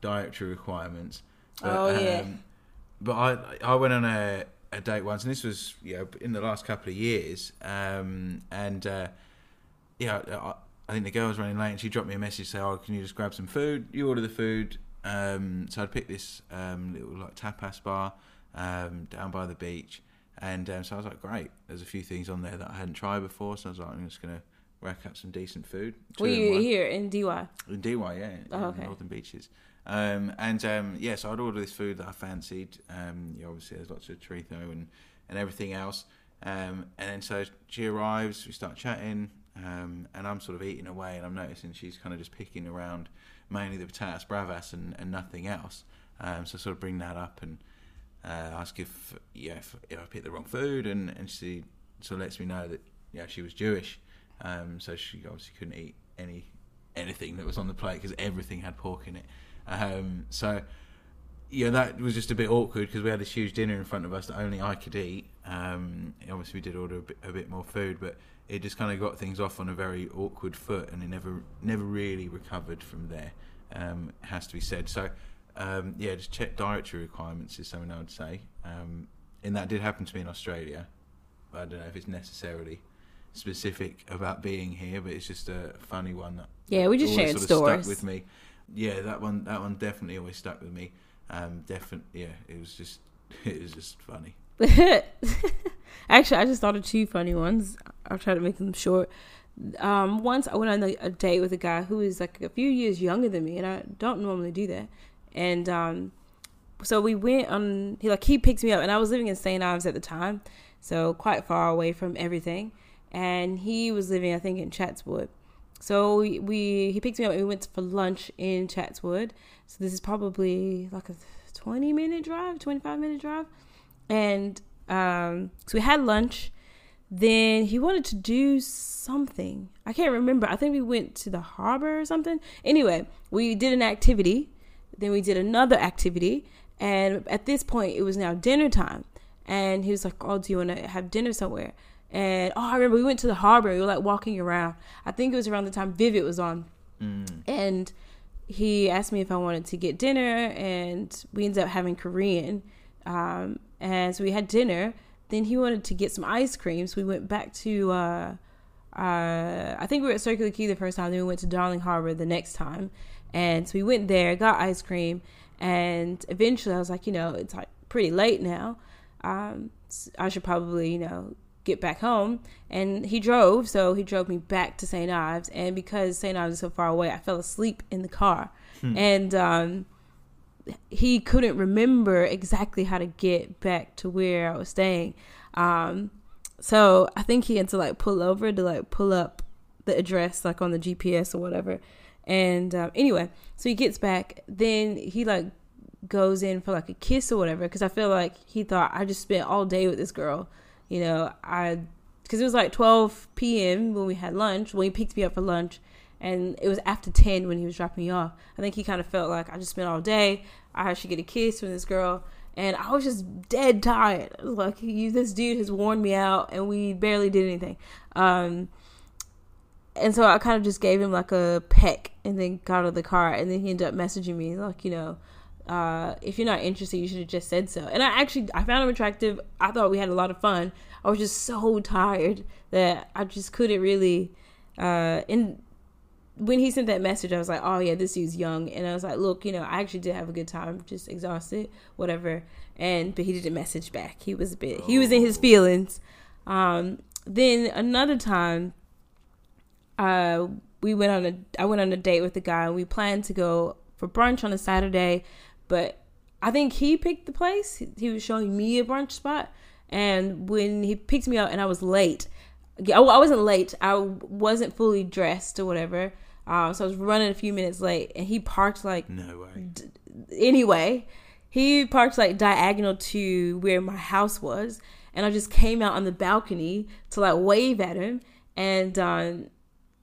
dietary requirements. But, Oh, yeah. um, but I I went on a, a date once, and this was you know in the last couple of years, um, and uh, yeah, I, I think the girl was running late, and she dropped me a message saying, "Oh, can you just grab some food?" You order the food. Um, so I'd picked this um, little like tapas bar um, down by the beach, and um, so I was like, "Great!" There's a few things on there that I hadn't tried before, so I was like, "I'm just gonna rack up some decent food." Were you here in Dee Why? In Dee Why, yeah, Oh, okay. the Northern Beaches. Um, and um, yeah, so I'd order this food that I fancied. Um, yeah, obviously, there's lots of chorizo and, and everything else. Um, and then so she arrives, we start chatting, um, and I'm sort of eating away, and I'm noticing she's kind of just picking around mainly the patatas bravas and, and nothing else. Um, so sort of bring that up and uh, ask if yeah if, if I picked the wrong food, and, and she sort of lets me know that yeah she was Jewish, so she obviously couldn't eat any anything that was on the plate because everything had pork in it. Um, so yeah, that was just a bit awkward because we had this huge dinner in front of us that only I could eat. Um, obviously, we did order a bit, a bit more food, but it just kind of got things off on a very awkward foot, and it never never really recovered from there. Um, has to be said. So um, yeah, just check dietary requirements is something I would say. Um, and that did happen to me in Australia. I don't know if it's necessarily specific about being here, but it's just a funny one that Yeah, we just shared sort of stories. Stuck with me. Yeah, that one. That one definitely always stuck with me. Um, definitely. Yeah, it was just. It was just funny. Actually, I just thought of two funny ones. I'll try to make them short. Um, once I went on a, date with a guy who is like a few years younger than me, and I don't normally do that. And um, so we went on. He like he picked me up, and I was living in St. Ives at the time, so quite far away from everything. And he was living, I think, in Chatswood. So we, he picked me up and we went for lunch in Chatswood. So this is probably like a 20 minute drive, 25 minute drive. And um, so we had lunch. Then he wanted to do something. I can't remember. I think we went to the harbor or something. Anyway, we did an activity. Then we did another activity. And at this point, it was now dinner time. And he was like, Oh, do you want to have dinner somewhere? And oh, I remember we went to the harbor. We were like walking around. I think it was around the time Vivid was on. Mm. And he asked me if I wanted to get dinner. And we ended up having Korean. Um, and so we had dinner. Then he wanted to get some ice cream. So we went back to, uh, uh, I think we were at Circular Quay the first time. Then we went to Darling Harbor the next time. And so we went there, got ice cream. And eventually I was like, you know, it's like pretty late now. Um, I should probably, you know, get back home. And he drove, so he drove me back to St. Ives. And because St. Ives is so far away, I fell asleep in the car. Hmm. And um, he couldn't remember exactly how to get back to where I was staying. Um, so I think he had to like pull over to like pull up the address like on the GPS or whatever. And um, anyway, so he gets back. Then he like goes in for like a kiss or whatever because I feel like he thought I just spent all day with this girl. You know, I because it was like 12 p.m. when we had lunch when he picked me up for lunch, and it was after 10 when he was dropping me off. I think he kind of felt like I just spent all day. I should get a kiss from this girl, and I was just dead tired. I was like, this dude has worn me out, and we barely did anything. Um, and so I kind of just gave him like a peck, and then got out of the car, and then he ended up messaging me like, you know. Uh, if you're not interested, you should have just said so. And I actually, I found him attractive. I thought we had a lot of fun. I was just so tired that I just couldn't really. Uh, and when he sent that message, I was like, oh yeah, this dude's young. And I was like, look, you know, I actually did have a good time, just exhausted, whatever. And but he didn't message back. He was a bit. He was in his feelings. Um, then another time, uh, we went on a. I went on a date with a guy, we planned to go for brunch on a Saturday but I think he picked the place. He was showing me a brunch spot, and when he picked me up and I was late, I wasn't late. I wasn't fully dressed or whatever. Um, so I was running a few minutes late, and he parked like no way. D- anyway, he parked like diagonal to where my house was, and I just came out on the balcony to like wave at him, and um,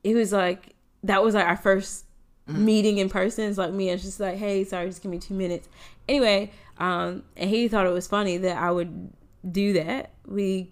it was like that was like our first mm-hmm. meeting in person. It's like me. It's just like, hey, sorry, just give me two minutes. Anyway, um, and he thought it was funny that I would do that. We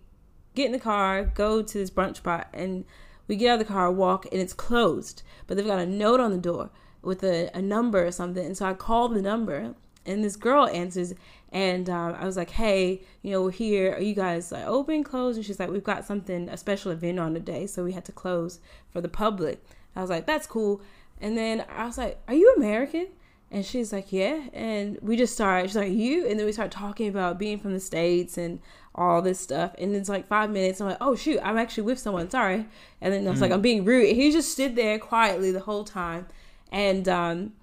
get in the car, go to this brunch spot, and we get out of the car, walk, and it's closed. But they've got a note on the door with a, a number or something. And so I call the number, and this girl answers, and um, I was like, "Hey, you know, we're here. Are you guys like open, closed?" And she's like, "We've got something, a special event on today, so we had to close for the public." I was like, "That's cool." And then I was like, Are you American? And she's like, Yeah. And we just started, she's like, You? And then we start talking about being from the States and all this stuff. And it's like five minutes. I'm like, Oh, shoot, I'm actually with someone. Sorry. And then I was mm like, I'm being rude. And he just stood there quietly the whole time. And, um,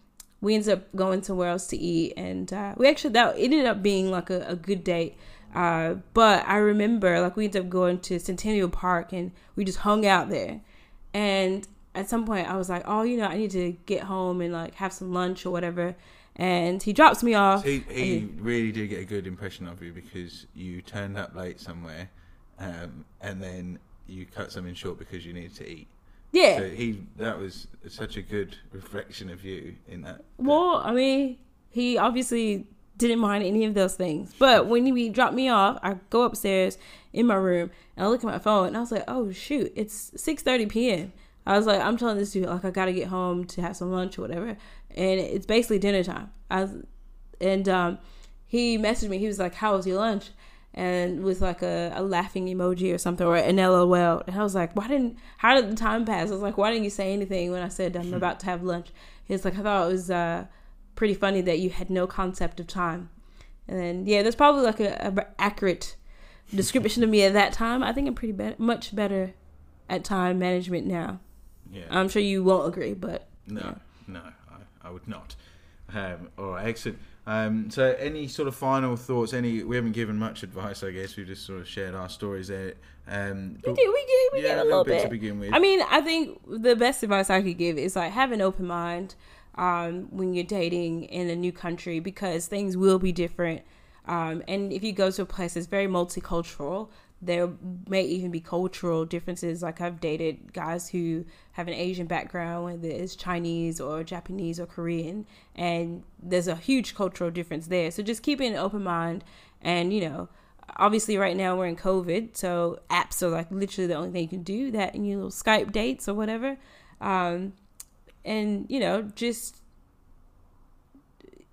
we ended up going somewhere else to eat and uh, we actually that ended up being like a, a good date uh, but i remember like we ended up going to centennial park and we just hung out there and at some point I was like, oh, you know, I need to get home and like have some lunch or whatever. And he drops me off. So he, he really did get a good impression of you because you turned up late somewhere, um, and then you cut something short because you needed to eat. Yeah. So he that was such a good reflection of you in that. Well, I mean, he obviously didn't mind any of those things. But when he dropped me off, I go upstairs in my room and I look at my phone and I was like, "Oh shoot, it's 6:30 p.m." I was like, I'm telling this dude like I gotta get home to have some lunch or whatever, and it's basically dinner time. I and um, he messaged me. He was like, "How was your lunch?" And with like a, a laughing emoji or something or an LOL. And I was like, "Why didn't? How did the time pass?" I was like, "Why didn't you say anything when I said I'm about to have lunch?" He's like, "I thought it was uh, pretty funny that you had no concept of time." And then yeah, that's probably like a, a accurate description of me at that time. I think I'm pretty be- much better at time management now. Yeah. I'm sure you won't agree, but no, yeah. no, I, I would not. Um, all right, excellent. Um, so, any sort of final thoughts? Any we haven't given much advice, I guess. We've just sort of shared our stories there. Um, We did. We gave. We yeah, a little bit bit. to begin with. I mean, I think the best advice I could give is like have an open mind um, when you're dating in a new country because things will be different. Um, and if you go to a place that's very multicultural, there may even be cultural differences. Like I've dated guys who have an Asian background, whether it's Chinese or Japanese or Korean, and there's a huge cultural difference there. So just keeping an open mind, and you know, obviously right now we're in COVID, so apps are like literally the only thing you can do. That and you know Skype dates or whatever, um, and you know just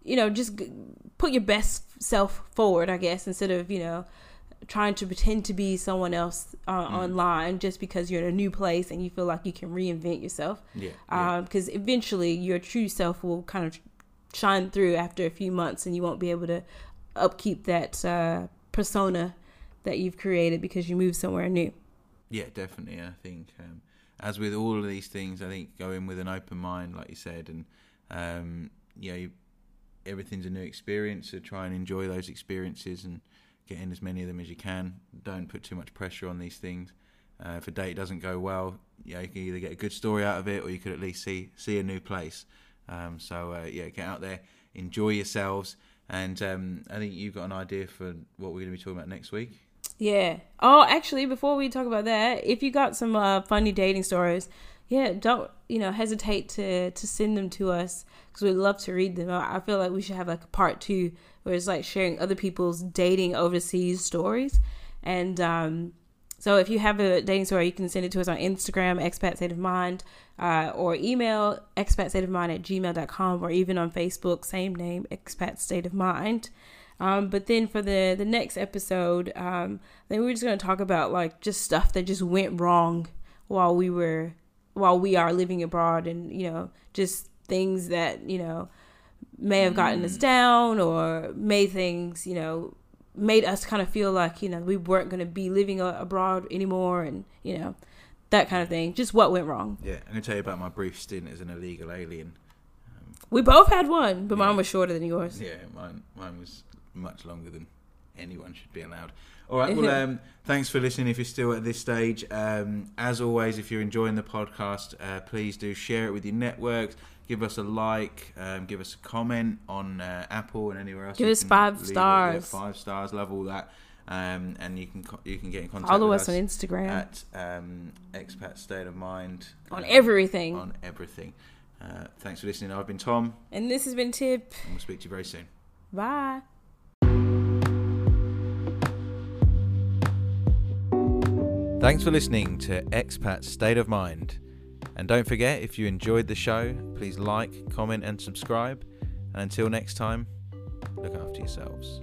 you know just put your best self forward, I guess, instead of you know trying to pretend to be someone else uh, Mm. online just because you're in a new place and you feel like you can reinvent yourself. yeah, yeah. Because eventually your true self will kind of shine through after a few months, and you won't be able to upkeep that uh, persona that you've created because you move somewhere new. Yeah, definitely. I think, um, as with all of these things, I think go in with an open mind, like you said, and um, you know, you, everything's a new experience. So try and enjoy those experiences and get in as many of them as you can. Don't put too much pressure on these things. Uh, if a date doesn't go well, you, you can either get a good story out of it, or you could at least see see a new place. Um, so uh, yeah, get out there, enjoy yourselves, and um, I think you've got an idea for what we're going to be talking about next week. Yeah. Oh, actually, before we talk about that, if you got some uh, funny dating stories, yeah, don't you know hesitate to to send them to us because we'd love to read them. I feel like we should have like a part two where it's like sharing other people's dating overseas stories, and um, so if you have a dating story, you can send it to us on Instagram, expat state of mind, uh, or email expat state of mind at gmail.com, or even on Facebook, same name, expat state of mind. Um, but then for the the next episode, um, then we're just gonna talk about like just stuff that just went wrong while we were while we are living abroad, and you know just things that you know may have gotten us down or made things you know made us kind of feel like you know we weren't gonna be living a- abroad anymore, and you know that kind of thing. Just what went wrong. Yeah, I'm going to tell you about my brief stint as an illegal alien. We both had one, but Yeah. mine was shorter than yours. Yeah, mine mine was much longer than anyone should be allowed. All right, well, um, thanks for listening. If you're still at this stage, um, as always, if you're enjoying the podcast, uh, please do share it with your networks. Give us a like, um, give us a comment on uh, Apple and anywhere else. Give us five leave it. Yeah, stars. five stars, love all that. Um, and you can co- you can get in contact Follow with us on Instagram at um, expat state of mind on uh, everything. on everything. Uh, thanks for listening. I've been Tom, and this has been Tip. and we'll speak to you very soon. Bye. Thanks for listening to Expat State of Mind. And don't forget, if you enjoyed the show, please like, comment, and subscribe. And until next time, look after yourselves.